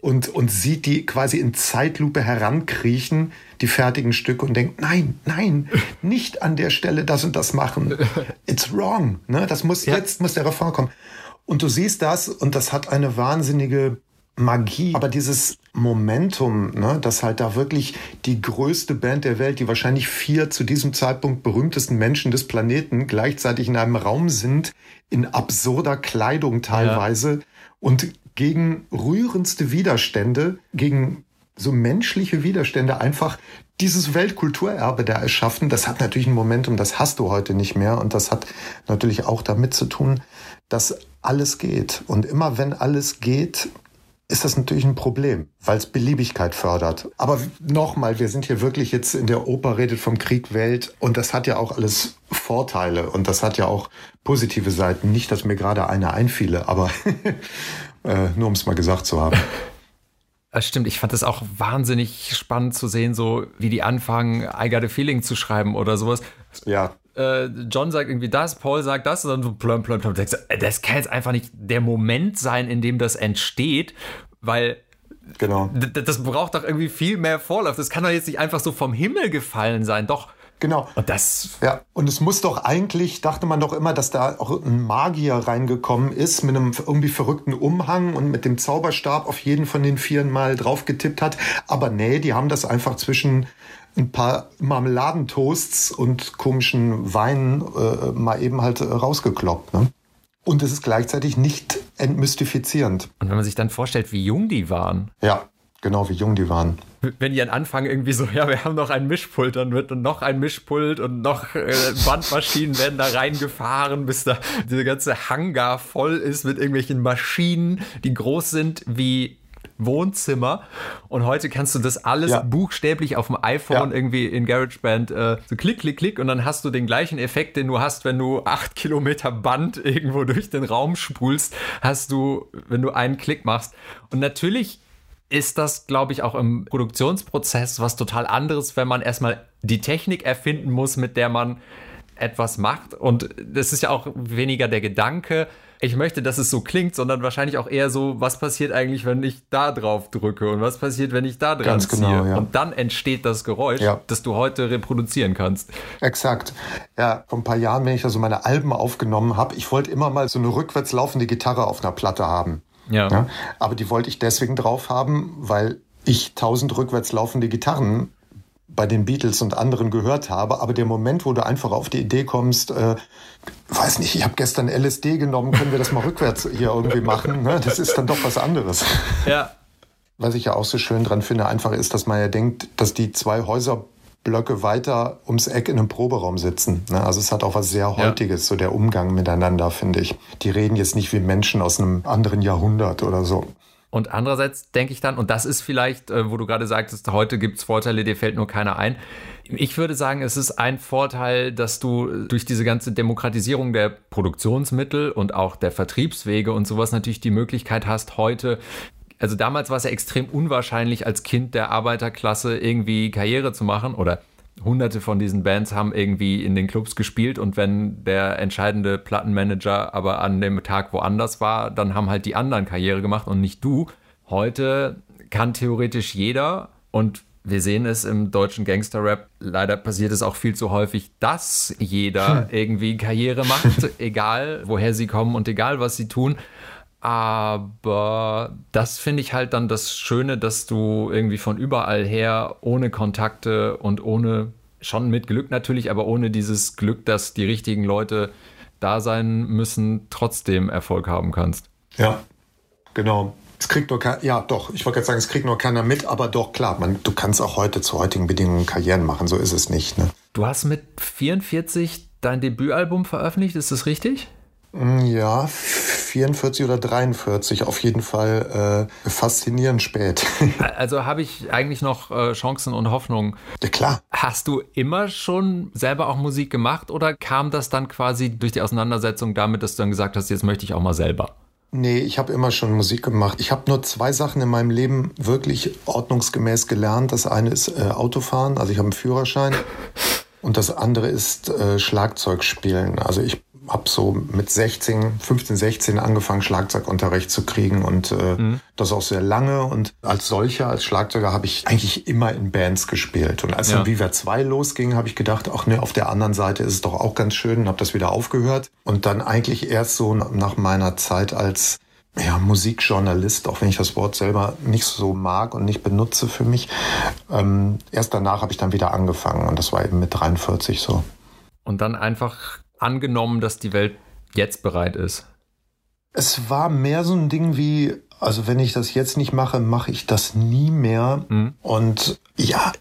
Und, und sieht die quasi in Zeitlupe herankriechen, die fertigen Stücke und denkt, nein, nein, nicht an der Stelle das und das machen. It's wrong. Ne? Das muss, ja. jetzt muss der Refrain kommen. Und du siehst das und das hat eine wahnsinnige Magie. Aber dieses Momentum, ne, dass halt da wirklich die größte Band der Welt, die wahrscheinlich vier zu diesem Zeitpunkt berühmtesten Menschen des Planeten gleichzeitig in einem Raum sind, in absurder Kleidung teilweise ja. und gegen rührendste Widerstände, gegen so menschliche Widerstände einfach dieses Weltkulturerbe da erschaffen, das hat natürlich ein Momentum, das hast du heute nicht mehr. Und das hat natürlich auch damit zu tun, dass alles geht. Und immer wenn alles geht, ist das natürlich ein Problem, weil es Beliebigkeit fördert. Aber nochmal, wir sind hier wirklich jetzt in der Oper redet vom Krieg Welt und das hat ja auch alles Vorteile und das hat ja auch positive Seiten. Nicht, dass mir gerade eine einfiele, aber äh, nur um es mal gesagt zu haben. Das stimmt, ich fand es auch wahnsinnig spannend zu sehen, so wie die anfangen, I got a feeling zu schreiben oder sowas. Ja. Äh, John sagt irgendwie das, Paul sagt das und dann so plöm, plöm, plöm. Das kann jetzt einfach nicht der Moment sein, in dem das entsteht, weil Genau. Das braucht doch irgendwie viel mehr Vorlauf. Das kann doch jetzt nicht einfach so vom Himmel gefallen sein. Doch. Genau. Und das. Ja, und es muss doch eigentlich, dachte man doch immer, dass da auch ein Magier reingekommen ist mit einem irgendwie verrückten Umhang und mit dem Zauberstab auf jeden von den Vieren mal drauf getippt hat. Aber nee, die haben das einfach zwischen ein paar Marmeladentoasts und komischen Weinen äh, mal eben halt äh, rausgekloppt. Ne? Und es ist gleichzeitig nicht entmystifizierend. Und wenn man sich dann vorstellt, wie jung die waren. Ja, genau, wie jung die waren. Wenn die an Anfang irgendwie so, ja, wir haben noch ein Mischpult, dann wird noch ein Mischpult und noch äh, Bandmaschinen werden da reingefahren, bis da diese ganze Hangar voll ist mit irgendwelchen Maschinen, die groß sind wie Wohnzimmer. Und heute kannst du das alles ja. buchstäblich auf dem iPhone ja. irgendwie in GarageBand äh, so klick, klick, klick und dann hast du den gleichen Effekt, den du hast, wenn du acht Kilometer Band irgendwo durch den Raum spulst, hast du, wenn du einen Klick machst. Und natürlich ist das, glaube ich, auch im Produktionsprozess was total anderes, wenn man erstmal die Technik erfinden muss, mit der man etwas macht. Und das ist ja auch weniger der Gedanke, ich möchte, dass es so klingt, sondern wahrscheinlich auch eher so, was passiert eigentlich, wenn ich da drauf drücke und was passiert, wenn ich da dran Ganz ziehe. Genau, ja. Und dann entsteht das Geräusch, ja. das du heute reproduzieren kannst. Exakt. Ja, vor ein paar Jahren, wenn ich da so meine Alben aufgenommen habe, ich wollte immer mal so eine rückwärts laufende Gitarre auf einer Platte haben. Ja. ja. Aber die wollte ich deswegen drauf haben, weil ich tausend rückwärts laufende Gitarren bei den Beatles und anderen gehört habe, aber der Moment, wo du einfach auf die Idee kommst, äh, weiß nicht, ich habe gestern LSD genommen, können wir das mal rückwärts hier irgendwie machen? Ne? Das ist dann doch was anderes. Ja. Was ich ja auch so schön dran finde, einfach ist, dass man ja denkt, dass die zwei Häuserblöcke weiter ums Eck in einem Proberaum sitzen. Ne? Also es hat auch was sehr Heutiges, ja. so der Umgang miteinander, finde ich. Die reden jetzt nicht wie Menschen aus einem anderen Jahrhundert oder so. Und andererseits denke ich dann, und das ist vielleicht, äh, wo du gerade sagtest, heute gibt es Vorteile, dir fällt nur keiner ein. Ich würde sagen, es ist ein Vorteil, dass du durch diese ganze Demokratisierung der Produktionsmittel und auch der Vertriebswege und sowas natürlich die Möglichkeit hast, heute also damals war es ja extrem unwahrscheinlich, als Kind der Arbeiterklasse irgendwie Karriere zu machen oder hunderte von diesen Bands haben irgendwie in den Clubs gespielt und wenn der entscheidende Plattenmanager aber an dem Tag woanders war, dann haben halt die anderen Karriere gemacht und nicht du. Heute kann theoretisch jeder und wir sehen es im deutschen Gangster-Rap. Leider passiert es auch viel zu häufig, dass jeder hm. irgendwie Karriere macht, egal woher sie kommen und egal was sie tun. Aber das finde ich halt dann das Schöne, dass du irgendwie von überall her ohne Kontakte und ohne, schon mit Glück natürlich, aber ohne dieses Glück, dass die richtigen Leute da sein müssen, trotzdem Erfolg haben kannst. Ja, genau. Es kriegt nur keiner, ja doch, ich wollte gerade sagen, es kriegt nur keiner mit, aber doch, klar, man, du kannst auch heute zu heutigen Bedingungen Karrieren machen, so ist es nicht. Ne? Du hast mit 44 dein Debütalbum veröffentlicht, ist das richtig? Mm, ja, 44 oder 43, auf jeden Fall äh, faszinierend spät. also habe ich eigentlich noch äh, Chancen und Hoffnung. Ja, klar. Hast du immer schon selber auch Musik gemacht oder kam das dann quasi durch die Auseinandersetzung damit, dass du dann gesagt hast, jetzt möchte ich auch mal selber? Nee, ich habe immer schon Musik gemacht. Ich habe nur zwei Sachen in meinem Leben wirklich ordnungsgemäß gelernt. Das eine ist äh, Autofahren, also ich habe einen Führerschein. Und das andere ist äh, Schlagzeugspielen. Also ich habe so mit 16, 15, 16 angefangen, Schlagzeugunterricht zu kriegen und äh, mhm. das auch sehr lange. Und als solcher, als Schlagzeuger, habe ich eigentlich immer in Bands gespielt. Und als ja. dann Viva 2 losging, habe ich gedacht, ach ne, auf der anderen Seite ist es doch auch ganz schön und habe das wieder aufgehört. Und dann eigentlich erst so nach meiner Zeit als ja, Musikjournalist, auch wenn ich das Wort selber nicht so mag und nicht benutze für mich. Ähm, erst danach habe ich dann wieder angefangen und das war eben mit 43 so. Und dann einfach angenommen, dass die Welt jetzt bereit ist? Es war mehr so ein Ding wie, also wenn ich das jetzt nicht mache, mache ich das nie mehr. Mhm. Und ja,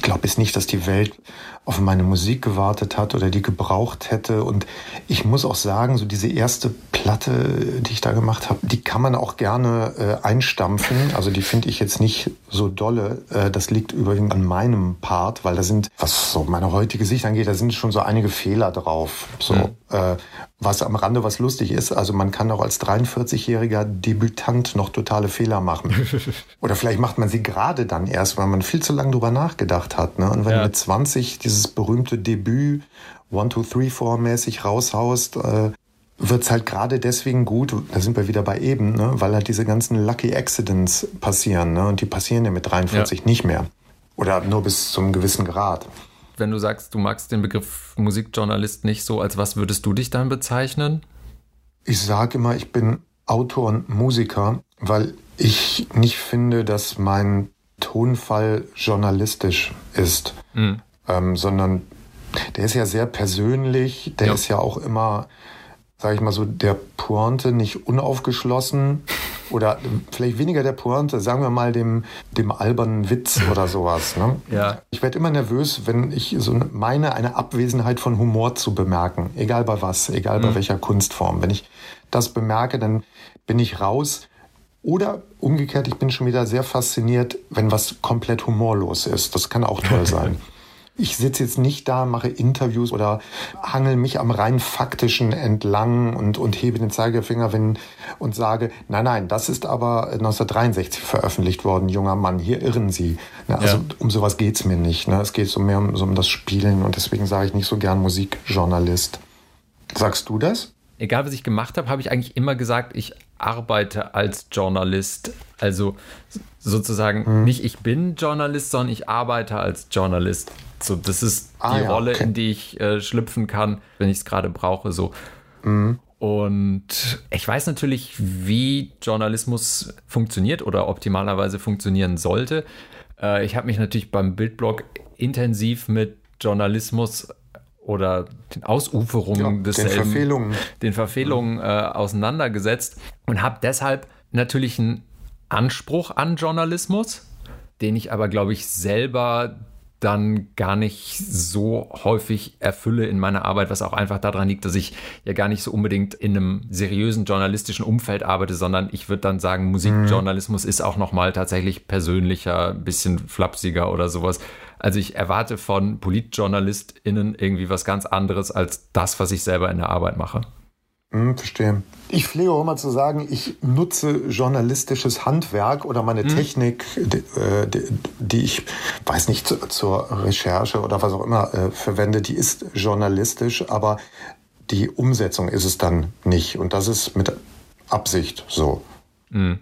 ich glaube jetzt nicht, dass die Welt auf meine Musik gewartet hat oder die gebraucht hätte. Und ich muss auch sagen, so diese erste Platte, die ich da gemacht habe, die kann man auch gerne äh, einstampfen. Also die finde ich jetzt nicht so dolle. Äh, das liegt überwiegend an meinem Part, weil da sind, was so meine heutige Sicht angeht, da sind schon so einige Fehler drauf. So, mhm. äh, was am Rande was lustig ist, also man kann auch als 43-jähriger Debütant noch totale Fehler machen. Oder vielleicht macht man sie gerade dann erst, weil man viel zu lange drüber nachgedacht hat. Ne? Und wenn ja. mit 20 dieses berühmte Debüt One, Two, Three, Four mäßig raushaust, äh, wird's halt gerade deswegen gut, da sind wir wieder bei eben, ne? weil halt diese ganzen Lucky Accidents passieren. Ne? Und die passieren ja mit 43 ja. nicht mehr. Oder nur bis zum gewissen Grad wenn du sagst, du magst den Begriff Musikjournalist nicht so, als was würdest du dich dann bezeichnen? Ich sage immer, ich bin Autor und Musiker, weil ich nicht finde, dass mein Tonfall journalistisch ist, mhm. ähm, sondern der ist ja sehr persönlich, der ja. ist ja auch immer sage ich mal so, der Pointe nicht unaufgeschlossen oder vielleicht weniger der Pointe, sagen wir mal dem, dem albernen Witz oder sowas. Ne? Ja. Ich werde immer nervös, wenn ich so meine, eine Abwesenheit von Humor zu bemerken, egal bei was, egal mhm. bei welcher Kunstform. Wenn ich das bemerke, dann bin ich raus. Oder umgekehrt, ich bin schon wieder sehr fasziniert, wenn was komplett humorlos ist. Das kann auch toll sein. Ich sitze jetzt nicht da, mache Interviews oder hangel mich am rein faktischen entlang und, und hebe den Zeigefinger wenn, und sage, nein, nein, das ist aber 1963 veröffentlicht worden, junger Mann, hier irren Sie. Ne, also ja. um sowas geht's mir nicht. Ne? Es geht so mehr um, so um das Spielen und deswegen sage ich nicht so gern Musikjournalist. Sagst du das? Egal, was ich gemacht habe, habe ich eigentlich immer gesagt, ich arbeite als Journalist. Also sozusagen hm. nicht ich bin Journalist, sondern ich arbeite als Journalist. So, das ist ah, die ja, Rolle, okay. in die ich äh, schlüpfen kann, wenn ich es gerade brauche. So. Mhm. Und ich weiß natürlich, wie Journalismus funktioniert oder optimalerweise funktionieren sollte. Äh, ich habe mich natürlich beim Bildblog intensiv mit Journalismus oder den Ausuferungen ja, desselben, den Verfehlungen, den Verfehlungen mhm. äh, auseinandergesetzt und habe deshalb natürlich einen Anspruch an Journalismus, den ich aber, glaube ich, selber dann gar nicht so häufig erfülle in meiner Arbeit, was auch einfach daran liegt, dass ich ja gar nicht so unbedingt in einem seriösen journalistischen Umfeld arbeite, sondern ich würde dann sagen, Musikjournalismus mhm. ist auch nochmal tatsächlich persönlicher, ein bisschen flapsiger oder sowas. Also ich erwarte von PolitjournalistInnen irgendwie was ganz anderes als das, was ich selber in der Arbeit mache. Hm, verstehe. Ich pflege auch immer zu sagen, ich nutze journalistisches Handwerk oder meine hm. Technik, die, äh, die, ich, weiß nicht, zur Recherche oder was auch immer äh, verwende, die ist journalistisch, aber die Umsetzung ist es dann nicht. Und das ist mit Absicht so. Hm.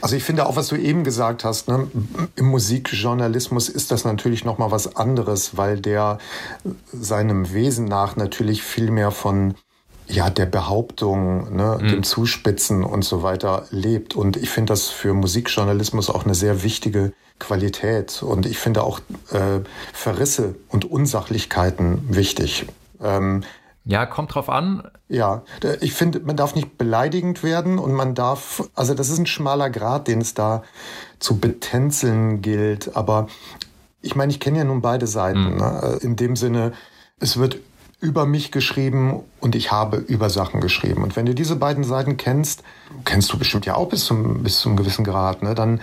Also ich finde auch, was du eben gesagt hast, ne, im Musikjournalismus ist das natürlich noch mal was anderes, weil der seinem Wesen nach natürlich viel mehr von ja, der Behauptung, ne, mhm. dem Zuspitzen und so weiter lebt. Und ich finde das für Musikjournalismus auch eine sehr wichtige Qualität. Und ich finde auch äh, Verrisse und Unsachlichkeiten wichtig. Ähm, Ja, kommt drauf an. Ja, ich finde, man darf nicht beleidigend werden und man darf, also das ist ein schmaler Grad, den es da zu betänzeln gilt. Aber ich meine, ich kenne ja nun beide Seiten. Mhm. Ne? In dem Sinne, es wird über mich geschrieben und ich habe über Sachen geschrieben. Und wenn du diese beiden Seiten kennst, kennst du bestimmt ja auch bis zum, bis zum gewissen Grad, ne? dann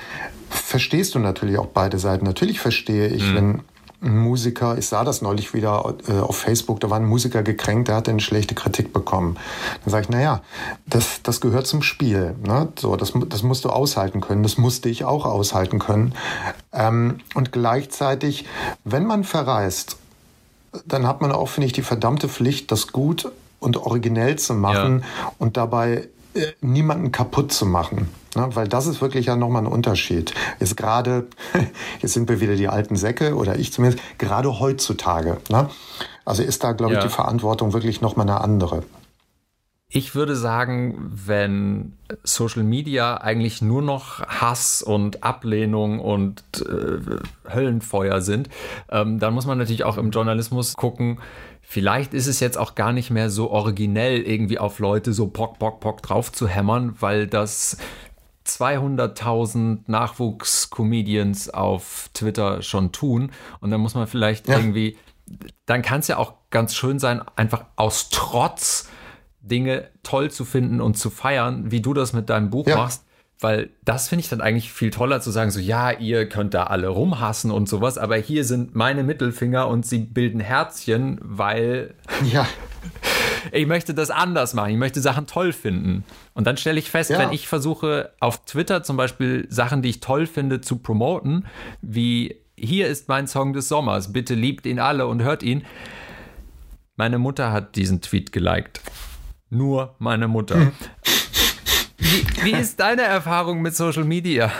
verstehst du natürlich auch beide Seiten. Natürlich verstehe ich, mhm. wenn ein Musiker, ich sah das neulich wieder äh, auf Facebook, da war ein Musiker gekränkt, der hatte eine schlechte Kritik bekommen. Dann sage ich, naja, das, das gehört zum Spiel. Ne? So, das, das musst du aushalten können, das musste ich auch aushalten können. Ähm, und gleichzeitig, wenn man verreist dann hat man auch, finde ich, die verdammte Pflicht, das gut und originell zu machen ja. und dabei äh, niemanden kaputt zu machen. Ne? Weil das ist wirklich ja nochmal ein Unterschied. Jetzt gerade, jetzt sind wir wieder die alten Säcke oder ich zumindest, gerade heutzutage. Ne? Also ist da, glaube ja. ich, die Verantwortung wirklich nochmal eine andere. Ich würde sagen, wenn Social Media eigentlich nur noch Hass und Ablehnung und äh, Höllenfeuer sind, ähm, dann muss man natürlich auch im Journalismus gucken, vielleicht ist es jetzt auch gar nicht mehr so originell, irgendwie auf Leute so pock, pock, pock drauf zu hämmern, weil das 200.000 Nachwuchs-Comedians auf Twitter schon tun. Und dann muss man vielleicht ja. irgendwie, dann kann es ja auch ganz schön sein, einfach aus Trotz Dinge toll zu finden und zu feiern, wie du das mit deinem Buch ja. machst. Weil das finde ich dann eigentlich viel toller zu sagen, so ja, ihr könnt da alle rumhassen und sowas, aber hier sind meine Mittelfinger und sie bilden Herzchen, weil ja. ich möchte das anders machen, ich möchte Sachen toll finden. Und dann stelle ich fest, ja. wenn ich versuche, auf Twitter zum Beispiel Sachen, die ich toll finde, zu promoten, wie hier ist mein Song des Sommers, bitte liebt ihn alle und hört ihn. Meine Mutter hat diesen Tweet geliked nur meine Mutter. Hm. Wie, wie, ist deine Erfahrung mit Social Media?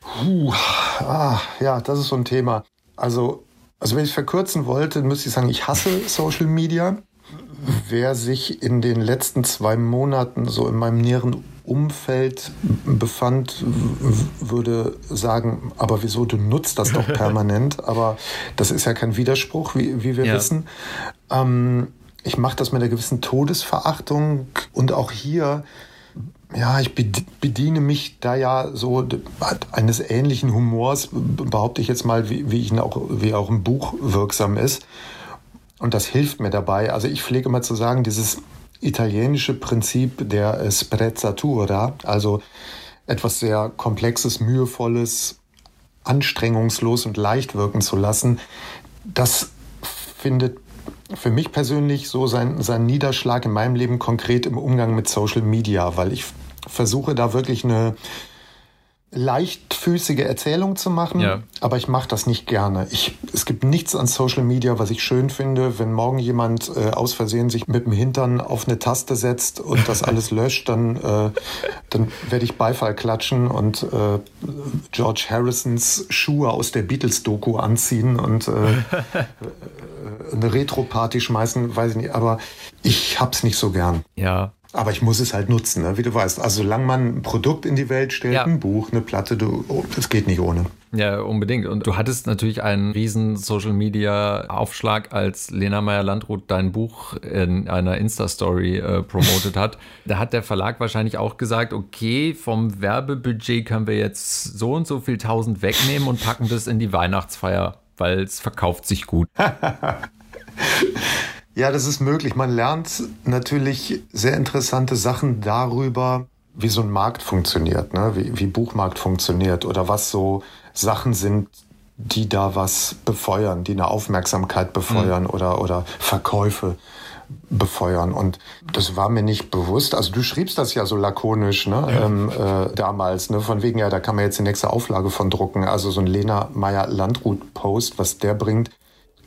Puh, ah, ja, das ist so ein Thema. Also, also wenn ich es verkürzen wollte, müsste ich sagen, ich hasse Social Media. Wer sich in den letzten zwei Monaten so in meinem näheren Umfeld befand, würde sagen, aber wieso, du nutzt das doch permanent. Aber das ist ja kein Widerspruch, wie, wie wir ja. wissen. Ähm, ich mache das mit einer gewissen Todesverachtung und auch hier, ja, ich bediene mich da ja so eines ähnlichen Humors, behaupte ich jetzt mal, wie, wie ich auch, wie auch im Buch wirksam ist. Und das hilft mir dabei. Also ich pflege immer zu sagen, dieses italienische Prinzip der Sprezzatura, also etwas sehr Komplexes, Mühevolles, anstrengungslos und leicht wirken zu lassen, das findet für mich persönlich so sein, sein Niederschlag in meinem Leben konkret im Umgang mit Social Media, weil ich versuche da wirklich eine leichtfüßige Erzählung zu machen, ja. aber ich mache das nicht gerne. Ich, es gibt nichts an Social Media, was ich schön finde. Wenn morgen jemand äh, aus Versehen sich mit dem Hintern auf eine Taste setzt und das alles löscht, dann, äh, dann werde ich Beifall klatschen und äh, George Harrisons Schuhe aus der Beatles-Doku anziehen und äh, eine Retro-Party schmeißen, weiß ich nicht. Aber ich hab's nicht so gern. Ja, aber ich muss es halt nutzen, ne? wie du weißt. Also solange man ein Produkt in die Welt stellt, ja. ein Buch, eine Platte, du, oh, das geht nicht ohne. Ja, unbedingt. Und du hattest natürlich einen riesen Social Media Aufschlag, als Lena Meyer-Landrut dein Buch in einer Insta-Story äh, promotet hat. Da hat der Verlag wahrscheinlich auch gesagt, okay, vom Werbebudget können wir jetzt so und so viel tausend wegnehmen und packen das in die Weihnachtsfeier, weil es verkauft sich gut. Ja, das ist möglich. Man lernt natürlich sehr interessante Sachen darüber, wie so ein Markt funktioniert, ne? wie, wie Buchmarkt funktioniert oder was so Sachen sind, die da was befeuern, die eine Aufmerksamkeit befeuern mhm. oder, oder Verkäufe befeuern. Und das war mir nicht bewusst. Also du schriebst das ja so lakonisch ne? Ja. Ähm, äh, damals, ne? von wegen, ja, da kann man jetzt die nächste Auflage von drucken. Also so ein Lena Meyer-Landrut-Post, was der bringt,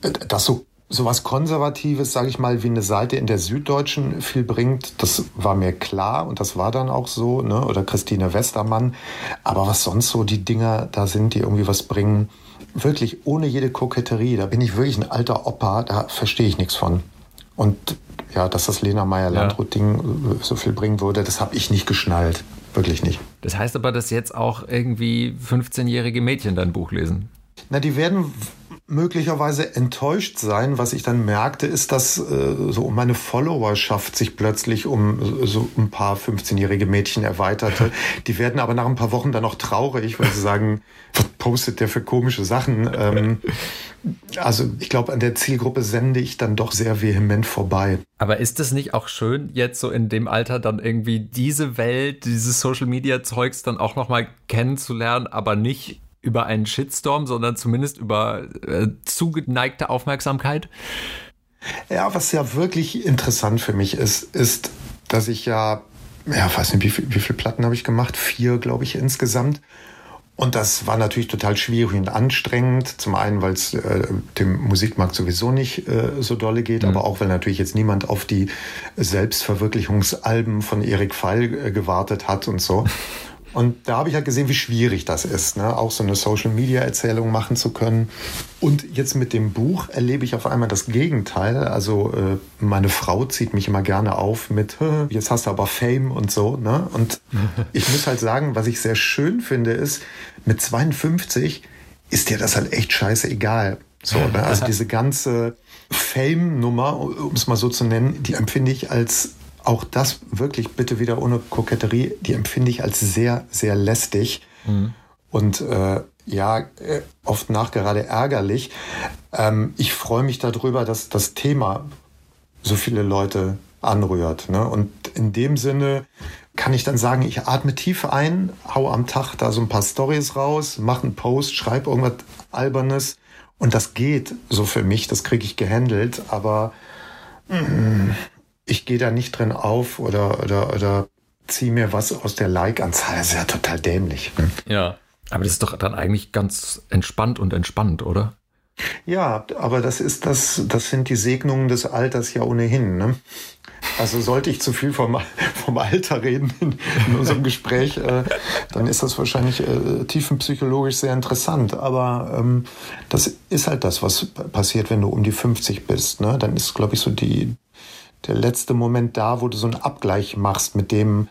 äh, das so sowas Konservatives, sage ich mal, wie eine Seite in der Süddeutschen viel bringt, das war mir klar und das war dann auch so, ne? oder Christine Westermann. Aber was sonst so die Dinger da sind, die irgendwie was bringen, wirklich ohne jede Koketterie, da bin ich wirklich ein alter Opa, da verstehe ich nichts von. Und ja, dass das Lena Meyer-Landrut-Ding ja. so viel bringen würde, das habe ich nicht geschnallt. Wirklich nicht. Das heißt aber, dass jetzt auch irgendwie 15-jährige Mädchen dein Buch lesen. Na, die werden möglicherweise enttäuscht sein. Was ich dann merkte, ist, dass äh, so meine Followerschaft sich plötzlich um so ein paar 15-jährige Mädchen erweiterte. Die werden aber nach ein paar Wochen dann auch traurig, weil sie sagen, was postet der für komische Sachen? Ähm, also ich glaube, an der Zielgruppe sende ich dann doch sehr vehement vorbei. Aber ist es nicht auch schön, jetzt so in dem Alter dann irgendwie diese Welt, dieses Social-Media-Zeugs dann auch nochmal kennenzulernen, aber nicht über einen Shitstorm, sondern zumindest über äh, zugeneigte Aufmerksamkeit? Ja, was ja wirklich interessant für mich ist, ist, dass ich ja, ja, weiß nicht, wie, viel, wie viele Platten habe ich gemacht? Vier, glaube ich, insgesamt. Und das war natürlich total schwierig und anstrengend. Zum einen, weil es äh, dem Musikmarkt sowieso nicht äh, so dolle geht, mhm. aber auch, weil natürlich jetzt niemand auf die Selbstverwirklichungsalben von Erik Pfeil äh, gewartet hat und so. Und da habe ich halt gesehen, wie schwierig das ist, ne? auch so eine Social-Media-Erzählung machen zu können. Und jetzt mit dem Buch erlebe ich auf einmal das Gegenteil. Also äh, meine Frau zieht mich immer gerne auf mit, jetzt hast du aber Fame und so. Ne? Und ich muss halt sagen, was ich sehr schön finde, ist, mit 52 ist dir das halt echt scheißegal. So, ne? Also diese ganze Fame-Nummer, um es mal so zu nennen, die empfinde ich als auch das wirklich bitte wieder ohne Koketterie, die empfinde ich als sehr, sehr lästig. Mhm. Und äh, ja, äh, oft nachgerade ärgerlich. Ähm, ich freue mich darüber, dass das Thema so viele Leute anrührt. Ne? Und in dem Sinne kann ich dann sagen, ich atme tief ein, hau am Tag da so ein paar Stories raus, mache einen Post, schreibe irgendwas Albernes und das geht so für mich, das kriege ich gehandelt, aber mm, ich gehe da nicht drin auf oder, oder, oder ziehe mir was aus der Like-Anzahl. Das ist ja total dämlich. Ne? Ja, aber das ist doch dann eigentlich ganz entspannt und entspannend, oder? Ja, aber das ist das, das sind die Segnungen des Alters ja ohnehin. Ne? Also sollte ich zu viel vom, vom Alter reden in, in unserem Gespräch, äh, dann ist das wahrscheinlich äh, tiefenpsychologisch sehr interessant. Aber ähm, das ist halt das, was passiert, wenn du um die 50 bist. Ne? Dann ist, glaube ich, so die, der letzte Moment da, wo du so einen Abgleich machst mit dem,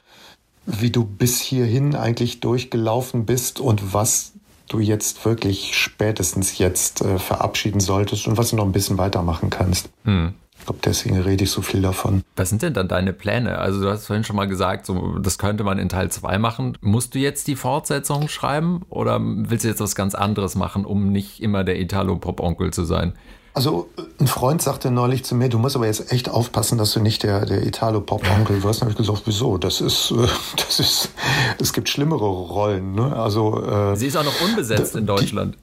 wie du bis hierhin eigentlich durchgelaufen bist und was du jetzt wirklich spätestens jetzt äh, verabschieden solltest und was du noch ein bisschen weitermachen kannst. Hm. Ich glaube, deswegen rede ich so viel davon. Was sind denn dann deine Pläne? Also du hast vorhin schon mal gesagt, so, das könnte man in Teil 2 machen. Musst du jetzt die Fortsetzung schreiben oder willst du jetzt was ganz anderes machen, um nicht immer der Italo-Pop-Onkel zu sein? Also ein Freund sagte neulich zu mir, du musst aber jetzt echt aufpassen, dass du nicht der, der Italo-Pop-Onkel wirst. Dann habe ich gesagt, wieso? Das ist, äh, das ist, es gibt schlimmere Rollen. Ne? Also, äh, Sie ist auch noch unbesetzt in Deutschland.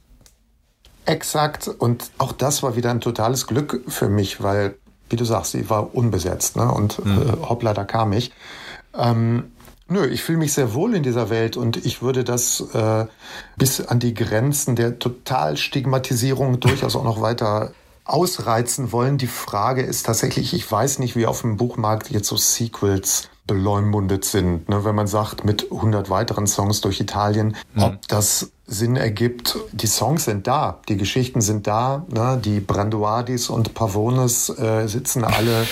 Die, exakt. Und auch das war wieder ein totales Glück für mich, weil, wie du sagst, sie war unbesetzt. Ne? Und mhm. äh, hoppla, da kam ich. Ähm, Nö, ich fühle mich sehr wohl in dieser Welt und ich würde das äh, bis an die Grenzen der Totalstigmatisierung durchaus auch noch weiter ausreizen wollen. Die Frage ist tatsächlich, ich weiß nicht, wie auf dem Buchmarkt jetzt so Sequels beleumundet sind. Ne? Wenn man sagt, mit 100 weiteren Songs durch Italien, mhm. ob das Sinn ergibt. Die Songs sind da, die Geschichten sind da. Ne? Die Branduardis und Pavones äh, sitzen alle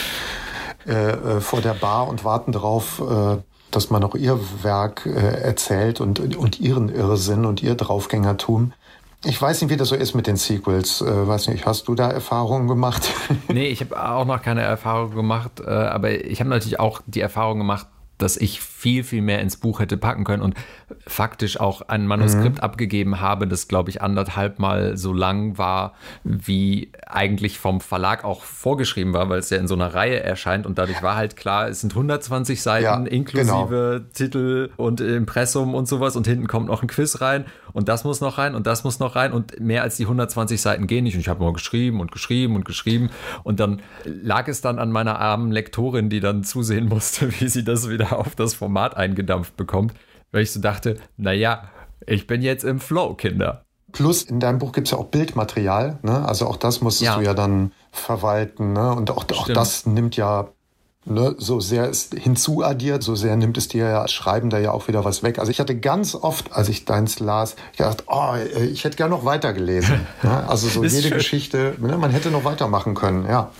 äh, äh, vor der Bar und warten darauf, äh, dass man auch ihr Werk äh, erzählt und, und ihren Irrsinn und ihr Draufgängertum. Ich weiß nicht, wie das so ist mit den Sequels. Äh, weiß nicht, hast du da Erfahrungen gemacht? nee, ich habe auch noch keine Erfahrung gemacht, äh, aber ich habe natürlich auch die Erfahrung gemacht, dass ich viel, viel mehr ins Buch hätte packen können und faktisch auch ein Manuskript mhm. abgegeben habe, das, glaube ich, anderthalb Mal so lang war, wie eigentlich vom Verlag auch vorgeschrieben war, weil es ja in so einer Reihe erscheint und dadurch war halt klar, es sind 120 Seiten ja, inklusive genau. Titel und Impressum und sowas und hinten kommt noch ein Quiz rein und das muss noch rein und das muss noch rein und mehr als die 120 Seiten gehen nicht und ich habe nur geschrieben und geschrieben und geschrieben und dann lag es dann an meiner armen Lektorin, die dann zusehen musste, wie sie das wieder auf das Format eingedampft bekommt, weil ich so dachte, naja, ich bin jetzt im Flow, Kinder. Plus in deinem Buch gibt es ja auch Bildmaterial, ne? Also auch das musstest ja. du ja dann verwalten, ne? Und auch, auch das nimmt ja ne, so sehr es hinzuaddiert, so sehr nimmt es dir ja als Schreibender ja auch wieder was weg. Also ich hatte ganz oft, als ich deins las, gedacht, oh, ich hätte gerne noch weitergelesen. ne? Also so jede schön. Geschichte, ne? man hätte noch weitermachen können, ja.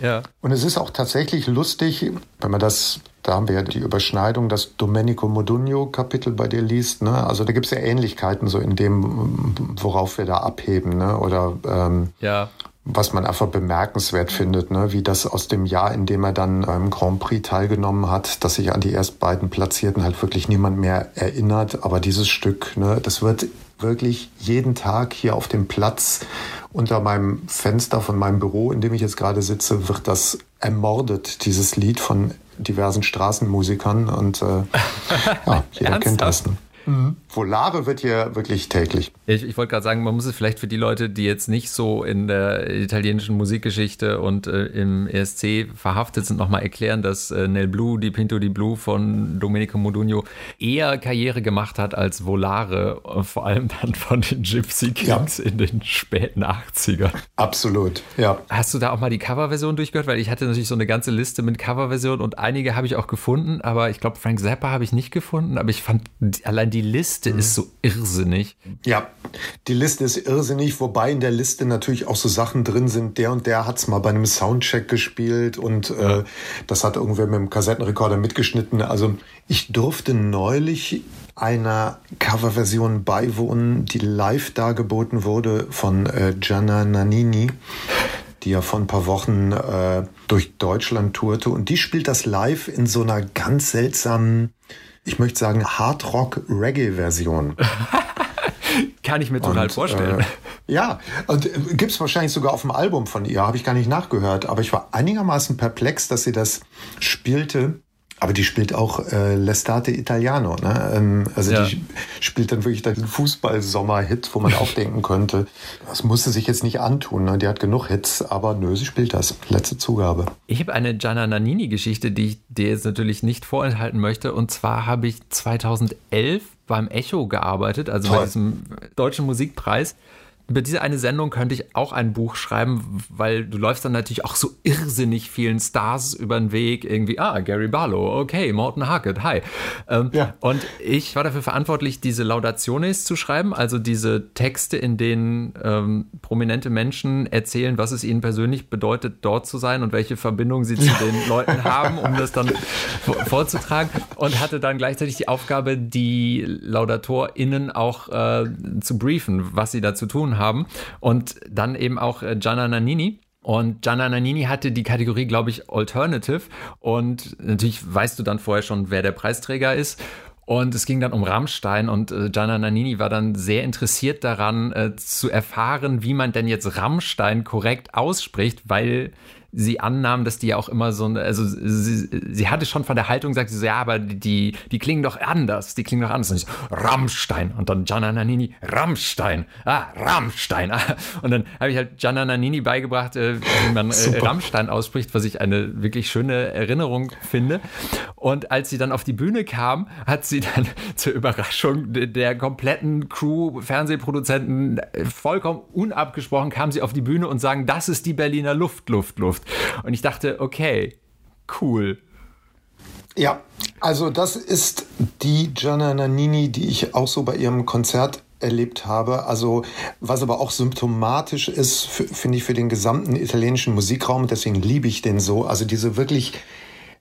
Ja. Und es ist auch tatsächlich lustig, wenn man das Da haben wir ja die Überschneidung, dass Domenico Modugno Kapitel bei dir liest. Ne? Also da gibt es ja Ähnlichkeiten so in dem, worauf wir da abheben. Ne? Oder ähm, ja was man einfach bemerkenswert findet, ne? wie das aus dem Jahr, in dem er dann beim Grand Prix teilgenommen hat, dass sich an die erst beiden Platzierten halt wirklich niemand mehr erinnert. Aber dieses Stück, ne, das wird wirklich jeden Tag hier auf dem Platz unter meinem Fenster von meinem Büro, in dem ich jetzt gerade sitze, wird das ermordet, dieses Lied von diversen Straßenmusikern. Und äh, ja, jeder kennt das. Ne? Mhm. Volare wird hier wirklich täglich. Ich, ich wollte gerade sagen, man muss es vielleicht für die Leute, die jetzt nicht so in der italienischen Musikgeschichte und äh, im ESC verhaftet sind, nochmal erklären, dass äh, Nel Blue, die Pinto di Blue von Domenico Modugno eher Karriere gemacht hat als Volare, äh, vor allem dann von den Gypsy Kings ja. in den späten 80ern. Absolut, ja. Hast du da auch mal die Coverversion durchgehört? Weil ich hatte natürlich so eine ganze Liste mit Coverversionen und einige habe ich auch gefunden, aber ich glaube, Frank Zappa habe ich nicht gefunden, aber ich fand allein die Liste mhm. ist so irrsinnig. Ja, die Liste ist irrsinnig, wobei in der Liste natürlich auch so Sachen drin sind. Der und der hat es mal bei einem Soundcheck gespielt und ja. äh, das hat irgendwer mit dem Kassettenrekorder mitgeschnitten. Also ich durfte neulich einer Coverversion beiwohnen, die live dargeboten wurde von äh, Gianna Nannini die ja vor ein paar Wochen äh, durch Deutschland tourte. Und die spielt das live in so einer ganz seltsamen ich möchte sagen, Hard-Rock-Reggae-Version. Kann ich mir total und, vorstellen. Äh, ja, und äh, gibt es wahrscheinlich sogar auf dem Album von ihr, habe ich gar nicht nachgehört, aber ich war einigermaßen perplex, dass sie das spielte aber die spielt auch äh, L'estate Italiano. Ne? Ähm, also ja. die spielt dann wirklich den Fußball-Sommer-Hit, wo man auch denken könnte, das musste sich jetzt nicht antun. Ne? Die hat genug Hits, aber nö, sie spielt das. Letzte Zugabe. Ich habe eine Gianna Nannini-Geschichte, die ich dir jetzt natürlich nicht vorenthalten möchte. Und zwar habe ich 2011 beim Echo gearbeitet, also Toll. bei diesem deutschen Musikpreis über diese eine Sendung könnte ich auch ein Buch schreiben, weil du läufst dann natürlich auch so irrsinnig vielen Stars über den Weg. Irgendwie, ah, Gary Barlow, okay, Morton Harkett, hi. Ähm, ja. Und ich war dafür verantwortlich, diese Laudationes zu schreiben, also diese Texte, in denen ähm, prominente Menschen erzählen, was es ihnen persönlich bedeutet, dort zu sein und welche Verbindung sie zu den Leuten haben, um das dann vorzutragen. Und hatte dann gleichzeitig die Aufgabe, die LaudatorInnen auch äh, zu briefen, was sie da zu tun haben haben. Und dann eben auch äh, Gianna Nannini. Und Gianna Nannini hatte die Kategorie, glaube ich, Alternative. Und natürlich weißt du dann vorher schon, wer der Preisträger ist. Und es ging dann um Rammstein und äh, Gianna Nannini war dann sehr interessiert daran, äh, zu erfahren, wie man denn jetzt Rammstein korrekt ausspricht, weil sie annahm, dass die ja auch immer so, also sie, sie hatte schon von der Haltung gesagt, sie so, ja, aber die, die klingen doch anders, die klingen doch anders. Und ich so, Rammstein. Und dann Gianna Nannini, Rammstein. Ah, Rammstein. Ah. Und dann habe ich halt Gianna Nannini beigebracht, äh, wie man äh, Rammstein ausspricht, was ich eine wirklich schöne Erinnerung finde. Und als sie dann auf die Bühne kam, hat sie dann zur Überraschung der kompletten Crew, Fernsehproduzenten, äh, vollkommen unabgesprochen kam sie auf die Bühne und sagen, das ist die Berliner Luft, Luft, Luft. Luft. Und ich dachte, okay, cool. Ja, also das ist die Gianna Nannini, die ich auch so bei ihrem Konzert erlebt habe. Also was aber auch symptomatisch ist, finde ich, für den gesamten italienischen Musikraum. Deswegen liebe ich den so. Also diese wirklich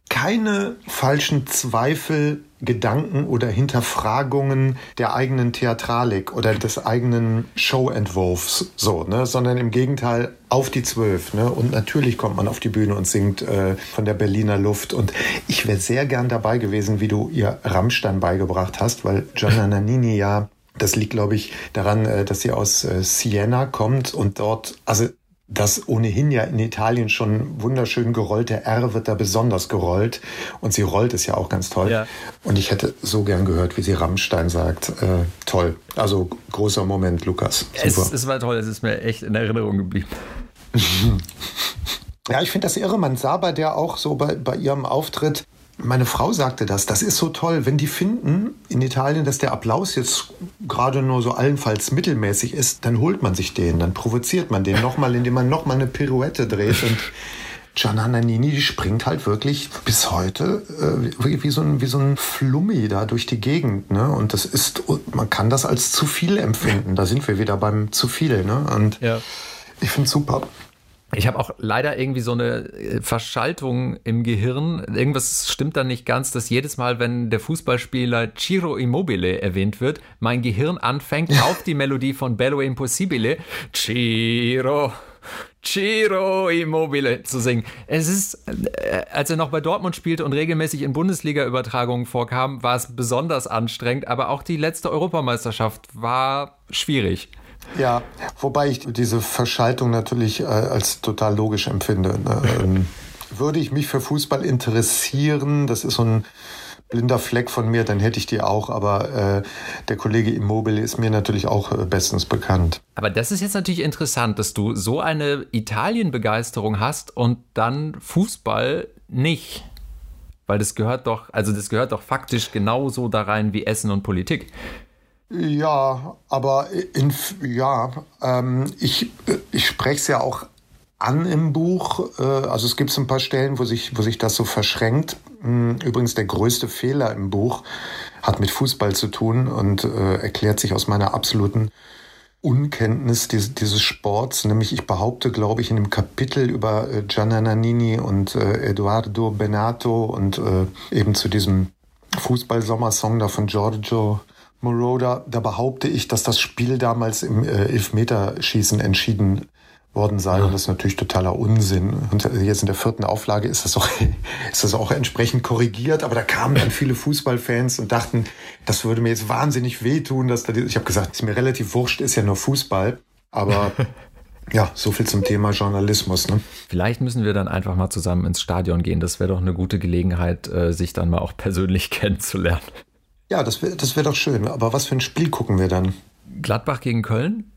keine falschen Zweifel, Gedanken oder Hinterfragungen der eigenen Theatralik oder des eigenen Showentwurfs, so, ne, sondern im Gegenteil auf die Zwölf, ne, und natürlich kommt man auf die Bühne und singt äh, von der Berliner Luft. Und ich wäre sehr gern dabei gewesen, wie du ihr Rammstein beigebracht hast, weil Gianna Nannini ja das liegt, glaube ich, daran, äh, dass sie aus äh, Siena kommt und dort, also das ohnehin ja in Italien schon wunderschön gerollte R wird da besonders gerollt. Und sie rollt es ja auch ganz toll. Ja. Und ich hätte so gern gehört, wie sie Rammstein sagt. Äh, toll. Also großer Moment, Lukas. Es, es, war toll, es ist mir echt in Erinnerung geblieben. ja, ich finde das irre. Man sah bei der auch so bei, bei ihrem Auftritt, meine Frau sagte das, das ist so toll, wenn die finden in Italien, dass der Applaus jetzt gerade nur so allenfalls mittelmäßig ist, dann holt man sich den, dann provoziert man den nochmal, indem man nochmal eine Pirouette dreht und Gianna Nannini, die springt halt wirklich bis heute äh, wie, so ein, wie so ein Flummi da durch die Gegend. Ne? Und das ist, man kann das als zu viel empfinden. Da sind wir wieder beim zu viel. Ne? Und ja. ich finde es super. Ich habe auch leider irgendwie so eine äh, Verschaltung im Gehirn. Irgendwas stimmt da nicht ganz, dass jedes Mal, wenn der Fußballspieler Ciro Immobile erwähnt wird, mein Gehirn anfängt auf die Melodie von Bello Impossibile. Ciro, Ciro Immobile zu singen. Es ist, äh, als er noch bei Dortmund spielte und regelmäßig in Bundesliga-Übertragungen vorkam, war es besonders anstrengend, aber auch die letzte Europameisterschaft war schwierig. Ja, wobei ich diese Verschaltung natürlich äh, als total logisch empfinde. Ne? Ähm, würde ich mich für Fußball interessieren, das ist so ein blinder Fleck von mir, dann hätte ich die auch, aber äh, der Kollege Immobile ist mir natürlich auch äh, bestens bekannt. Aber das ist jetzt natürlich interessant, dass du so eine Italien-Begeisterung hast und dann Fußball nicht. Weil das gehört doch, also das gehört doch faktisch genauso da rein wie Essen und Politik. Ja, aber in, ja, ähm, ich, ich spreche es ja auch an im Buch. Äh, also es gibt so ein paar Stellen, wo sich, wo sich das so verschränkt. Hm, übrigens der größte Fehler im Buch hat mit Fußball zu tun und äh, erklärt sich aus meiner absoluten Unkenntnis dieses, dieses Sports. Nämlich ich behaupte, glaube ich, in dem Kapitel über äh, Gianna Nannini und äh, Eduardo Benato und äh, eben zu diesem Fußball-Sommersong da von Giorgio Moroder, da behaupte ich, dass das Spiel damals im äh, Elfmeterschießen entschieden worden sei. Ja. Und das ist natürlich totaler Unsinn. Und jetzt in der vierten Auflage ist das, auch, ist das auch entsprechend korrigiert. Aber da kamen dann viele Fußballfans und dachten, das würde mir jetzt wahnsinnig wehtun. Dass da, ich habe gesagt, ist mir relativ wurscht, ist ja nur Fußball. Aber ja, so viel zum Thema Journalismus. Ne? Vielleicht müssen wir dann einfach mal zusammen ins Stadion gehen. Das wäre doch eine gute Gelegenheit, äh, sich dann mal auch persönlich kennenzulernen. Ja, das wäre das wär doch schön. Aber was für ein Spiel gucken wir dann? Gladbach gegen Köln?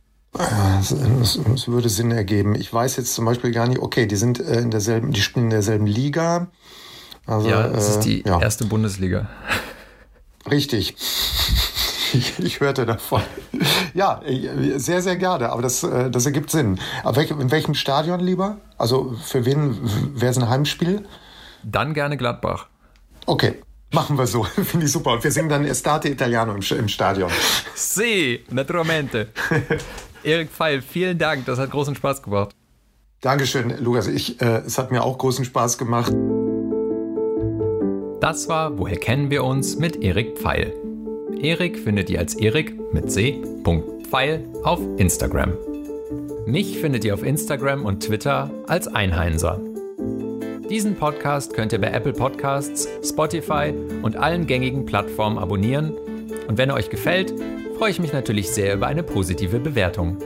Es, es, würde Sinn ergeben. Ich weiß jetzt zum Beispiel gar nicht, okay, die sind äh, in derselben, die spielen in derselben Liga. Also, ja, das ist die ja. erste Bundesliga. Richtig. Ich, ich, hörte davon. Ja, sehr, sehr gerne, aber das, äh, das ergibt Sinn. Aber in welchem Stadion lieber? Also für wen wäre es ein Heimspiel? Dann gerne Gladbach. Okay, Machen wir so, finde ich super. Und wir singen dann Estate Italiano im, im Stadion. Si, naturalmente. Erik Pfeil, vielen Dank, das hat großen Spaß gemacht. Dankeschön, Lukas. Ich, äh, es hat mir auch großen Spaß gemacht. Das war Woher kennen wir uns mit Erik Pfeil. Erik findet ihr als Erik mit C. Pfeil auf Instagram. Mich findet ihr auf Instagram und Twitter als Einheinser. Diesen Podcast könnt ihr bei Apple Podcasts, Spotify und allen gängigen Plattformen abonnieren. Und wenn er euch gefällt, freue ich mich natürlich sehr über eine positive Bewertung.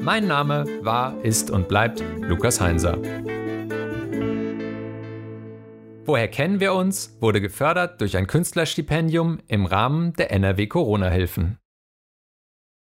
Mein Name war, ist und bleibt Lukas Heinser. Woher kennen wir uns? wurde gefördert durch ein Künstlerstipendium im Rahmen der NRW Corona-Hilfen.